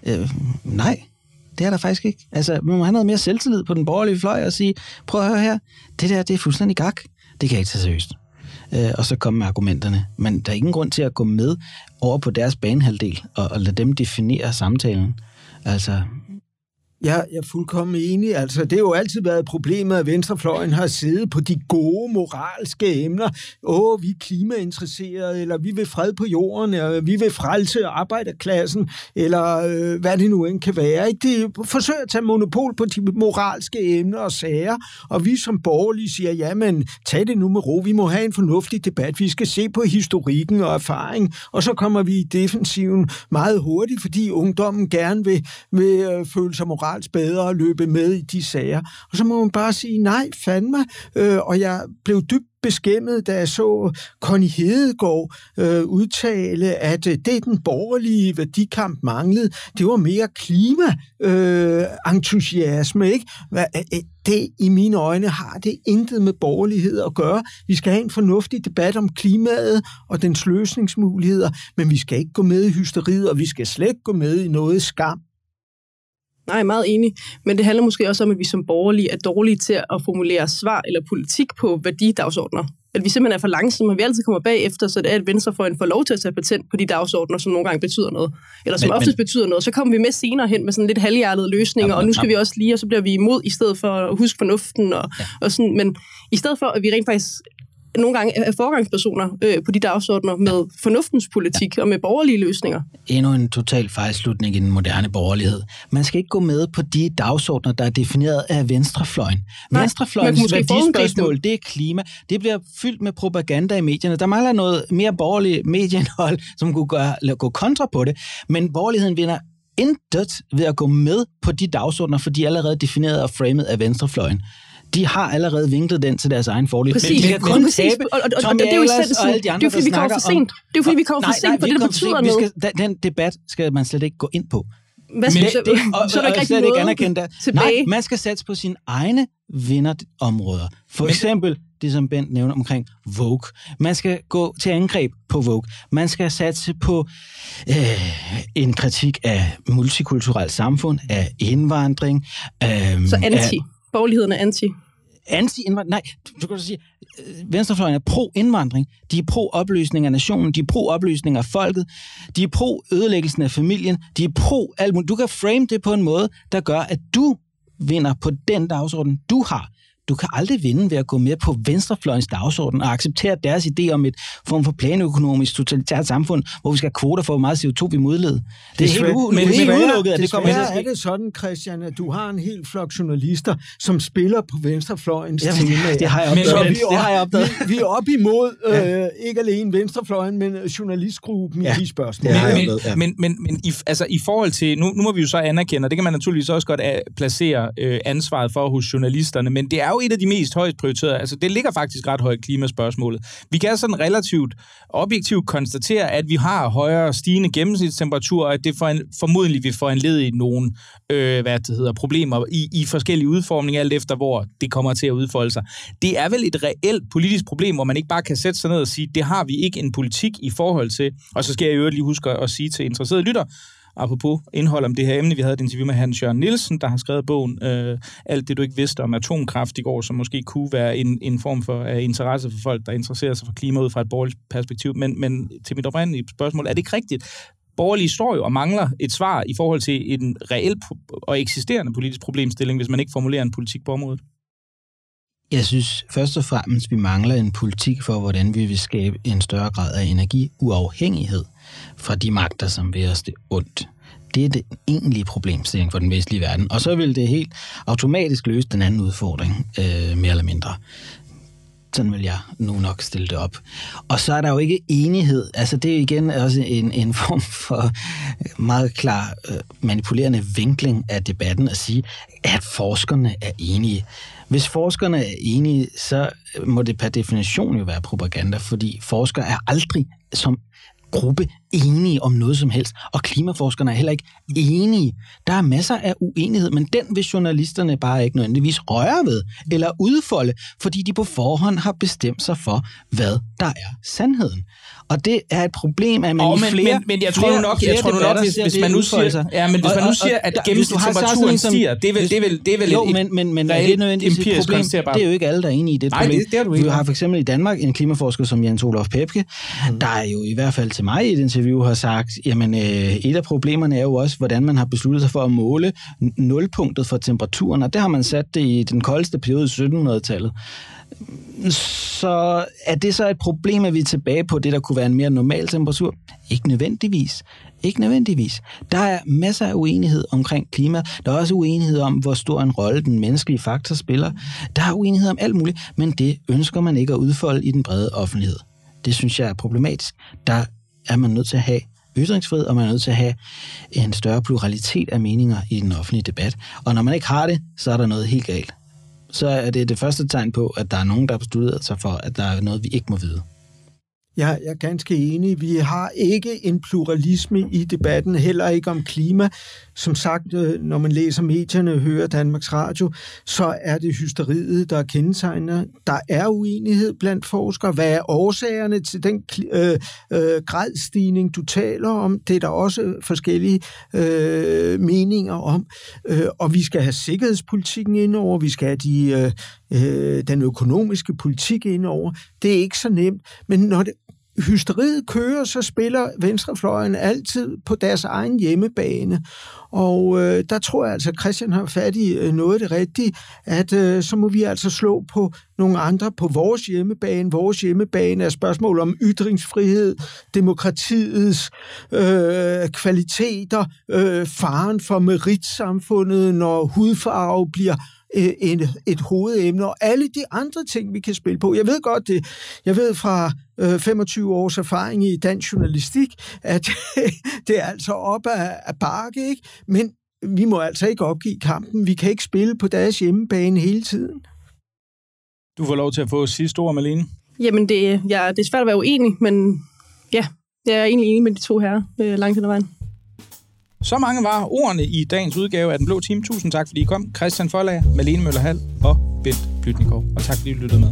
Øh, nej, det er der faktisk ikke. Altså, man må have noget mere selvtillid på den borgerlige fløj og sige, prøv at høre her, det der, det er fuldstændig gak. Det kan jeg ikke tage seriøst. Øh, og så komme med argumenterne. Men der er ingen grund til at gå med over på deres banehalvdel og, og lade dem definere samtalen. Altså, Ja, jeg er fuldkommen enig. Altså, det har jo altid været problemet, at venstrefløjen har siddet på de gode moralske emner. Åh, vi er klimainteresserede, eller vi vil fred på jorden, eller vi vil frelse arbejderklassen, eller øh, hvad det nu end kan være. Ikke? De forsøger at tage monopol på de moralske emner og sager, og vi som borgerlige siger, jamen, tag det nu med ro, vi må have en fornuftig debat, vi skal se på historikken og erfaring, og så kommer vi i defensiven meget hurtigt, fordi ungdommen gerne vil, vil øh, føle sig moral moralsk bedre at løbe med i de sager. Og så må man bare sige, nej, fandme. Øh, og jeg blev dybt beskæmmet, da jeg så Connie Hedegaard øh, udtale, at øh, det den borgerlige værdikamp manglede, det var mere klima-entusiasme. Øh, ikke? Øh, øh, det i mine øjne har det intet med borgerlighed at gøre. Vi skal have en fornuftig debat om klimaet og dens løsningsmuligheder, men vi skal ikke gå med i hysteriet, og vi skal slet ikke gå med i noget skam. Nej, meget enig. Men det handler måske også om, at vi som borgerlige er dårlige til at formulere svar eller politik på værdidagsordner. at vi simpelthen er for langsomme, og vi altid kommer bagefter, så det er, at venstrefløjen får lov til at tage patent på de dagsordner, som nogle gange betyder noget. Eller som Men- oftest men, betyder noget. Så kommer vi med senere hen med sådan lidt halvhjertede løsninger, Jamen, og nu skal jamen. vi også lige, og så bliver vi imod, i stedet for at huske fornuften. Og, ja. og sådan, men i stedet for, at vi rent faktisk nogle gange er forgangspersoner øh, på de dagsordner med fornuftens politik ja. og med borgerlige løsninger. endnu en total fejlslutning i den moderne borgerlighed. Man skal ikke gå med på de dagsordner, der er defineret af venstrefløjen. Nej, Venstrefløjens værdispørgsmål, det er klima. Det bliver fyldt med propaganda i medierne. Der mangler noget mere borgerligt medieindhold, som kunne gøre, gå kontra på det. Men borgerligheden vinder intet ved at gå med på de dagsordner, for de er allerede defineret og framet af venstrefløjen. De har allerede vinklet den til deres egen fordel. Præcis. Men de kan Men kun præcis. tabe Og- og- og- og det er jo essensen. og alle de andre, Det er jo, fordi vi kommer snakker for sent. om- Det er jo, fordi vi kommer for Nej, sent vi det, der for betyder noget. Skal, den, den debat skal man slet ikke gå ind på. Hvad skal, Men så, det, og, så er der ikke rigtig slet ikke noget anerkendt der. tilbage. Nej, man skal satse på sine egne vinderområder. For Men- eksempel det, som Bent nævner omkring Vogue. Man skal gå til angreb på Vogue. Man skal satse på øh, en kritik af multikulturelt samfund, af indvandring. Øh, Så anti. Af, Borgerligheden er anti. anti-indvandring. Nej, du, du kan sige, øh, venstrefløjen er pro-indvandring. De er pro-opløsning af nationen. De er pro-opløsning af folket. De er pro-ødelæggelsen af familien. De er pro alt muligt. Du kan frame det på en måde, der gør, at du vinder på den dagsorden, du har. Du kan aldrig vinde ved at gå med på venstrefløjens dagsorden og acceptere deres idé om et form for planøkonomisk totalitært samfund, hvor vi skal have kvoter for, hvor meget CO2 vi må udlede. Det er helt, u- men- helt udelukket, at det kommer til at ske. er det sådan, Christian, at du har en hel flok journalister, som spiller på venstrefløjens Jamen, temaer. det har jeg opdaget. men- det har jeg opdaget. Vi, vi er op imod øh, ikke alene venstrefløjen, men journalistgruppen Ja. i de spørgsmål. Jeg men, ja. men, men, men i, altså, i forhold til, nu, nu må vi jo så anerkende, og det kan man naturligvis også godt uh, placere øh, ansvaret for hos journalisterne, men det er jo et af de mest højst prioriterede, altså det ligger faktisk ret højt klimaspørgsmålet. Vi kan sådan relativt objektivt konstatere, at vi har højere stigende gennemsnitstemperatur, og at det for, formodentlig vil foranlede nogle øh, hvad det hedder, problemer i, i forskellige udformninger, alt efter hvor det kommer til at udfolde sig. Det er vel et reelt politisk problem, hvor man ikke bare kan sætte sig ned og sige, det har vi ikke en politik i forhold til. Og så skal jeg jo lige huske at sige til interesserede lytter, apropos indhold om det her emne, vi havde et interview med Hans Jørgen Nielsen, der har skrevet bogen øh, Alt det, du ikke vidste om atomkraft i går, som måske kunne være en, en form for uh, interesse for folk, der interesserer sig for klima ud fra et borgerligt perspektiv. Men, men til mit oprindelige spørgsmål, er det ikke rigtigt? Borgerlige står jo og mangler et svar i forhold til en reel og eksisterende politisk problemstilling, hvis man ikke formulerer en politik på området. Jeg synes først og fremmest, vi mangler en politik for, hvordan vi vil skabe en større grad af energiuafhængighed fra de magter, som vil os det ondt. Det er det egentlige problemstilling for den vestlige verden. Og så vil det helt automatisk løse den anden udfordring, øh, mere eller mindre. Sådan vil jeg nu nok stille det op. Og så er der jo ikke enighed. Altså det er igen også en, en form for meget klar øh, manipulerende vinkling af debatten at sige, at forskerne er enige. Hvis forskerne er enige, så må det per definition jo være propaganda, fordi forskere er aldrig som gruppe enige om noget som helst, og klimaforskerne er heller ikke enige. Der er masser af uenighed, men den vil journalisterne bare ikke nødvendigvis røre ved eller udfolde, fordi de på forhånd har bestemt sig for, hvad der er sandheden. Og det er et problem, at man i men- flere, men- men jeg tror flere, nok- jeg tror nok, hvis- hvis man nu siger- sig. ja, men hvis Og- man nu og- siger, at gennemsnitstemperaturen stiger, det er vel- det er vel- det er vel jo, et- men, men, men er det nødvendigvis et problem? Det er jo ikke alle, der er enige i det Nej, det- det er du ikke. Vi har for eksempel i Danmark en klimaforsker som Jens Olof Pepke, mm. der er jo i hvert fald til mig i et interview har sagt, jamen øh, et af problemerne er jo også, hvordan man har besluttet sig for at måle nulpunktet for temperaturen, og det har man sat det i den koldeste periode i 1700-tallet. Så er det så et problem, at vi er tilbage på det, der kunne være en mere normal temperatur? Ikke nødvendigvis. Ikke nødvendigvis. Der er masser af uenighed omkring klima. Der er også uenighed om, hvor stor en rolle den menneskelige faktor spiller. Der er uenighed om alt muligt, men det ønsker man ikke at udfolde i den brede offentlighed. Det synes jeg er problematisk. Der er man nødt til at have ytringsfrihed, og man er nødt til at have en større pluralitet af meninger i den offentlige debat. Og når man ikke har det, så er der noget helt galt. Så er det det første tegn på, at der er nogen, der har besluttet sig for, at der er noget, vi ikke må vide. Jeg, jeg er ganske enig. Vi har ikke en pluralisme i debatten, heller ikke om klima. Som sagt, øh, når man læser medierne og hører Danmarks Radio, så er det hysteriet, der kendetegner. Der er uenighed blandt forskere. Hvad er årsagerne til den øh, øh, gradstigning, du taler om? Det er der også forskellige øh, meninger om. Øh, og vi skal have sikkerhedspolitikken indover, vi skal have de, øh, øh den økonomiske politik indover. Det er ikke så nemt. Men når det hysteriet kører, så spiller venstrefløjen altid på deres egen hjemmebane. Og øh, der tror jeg altså, at Christian har fat i øh, noget af det rigtige, at øh, så må vi altså slå på nogle andre på vores hjemmebane. Vores hjemmebane er spørgsmål om ytringsfrihed, demokratiets øh, kvaliteter, øh, faren for meritsamfundet, når hudfarve bliver øh, et, et hovedemne, og alle de andre ting, vi kan spille på. Jeg ved godt det. Jeg ved fra øh, 25 års erfaring i dansk journalistik, at det er altså op ad, ad bakke, ikke? Men vi må altså ikke opgive kampen. Vi kan ikke spille på deres hjemmebane hele tiden. Du får lov til at få sidste ord, Malene. Jamen, det, ja, det er svært at være uenig, men ja, jeg er egentlig enig med de to her øh, langt hen ad vejen. Så mange var ordene i dagens udgave af Den Blå Team. Tusind tak, fordi I kom. Christian Forlager, Malene Møller Hall og Bent Blytnikov. Og tak, fordi I lyttede med.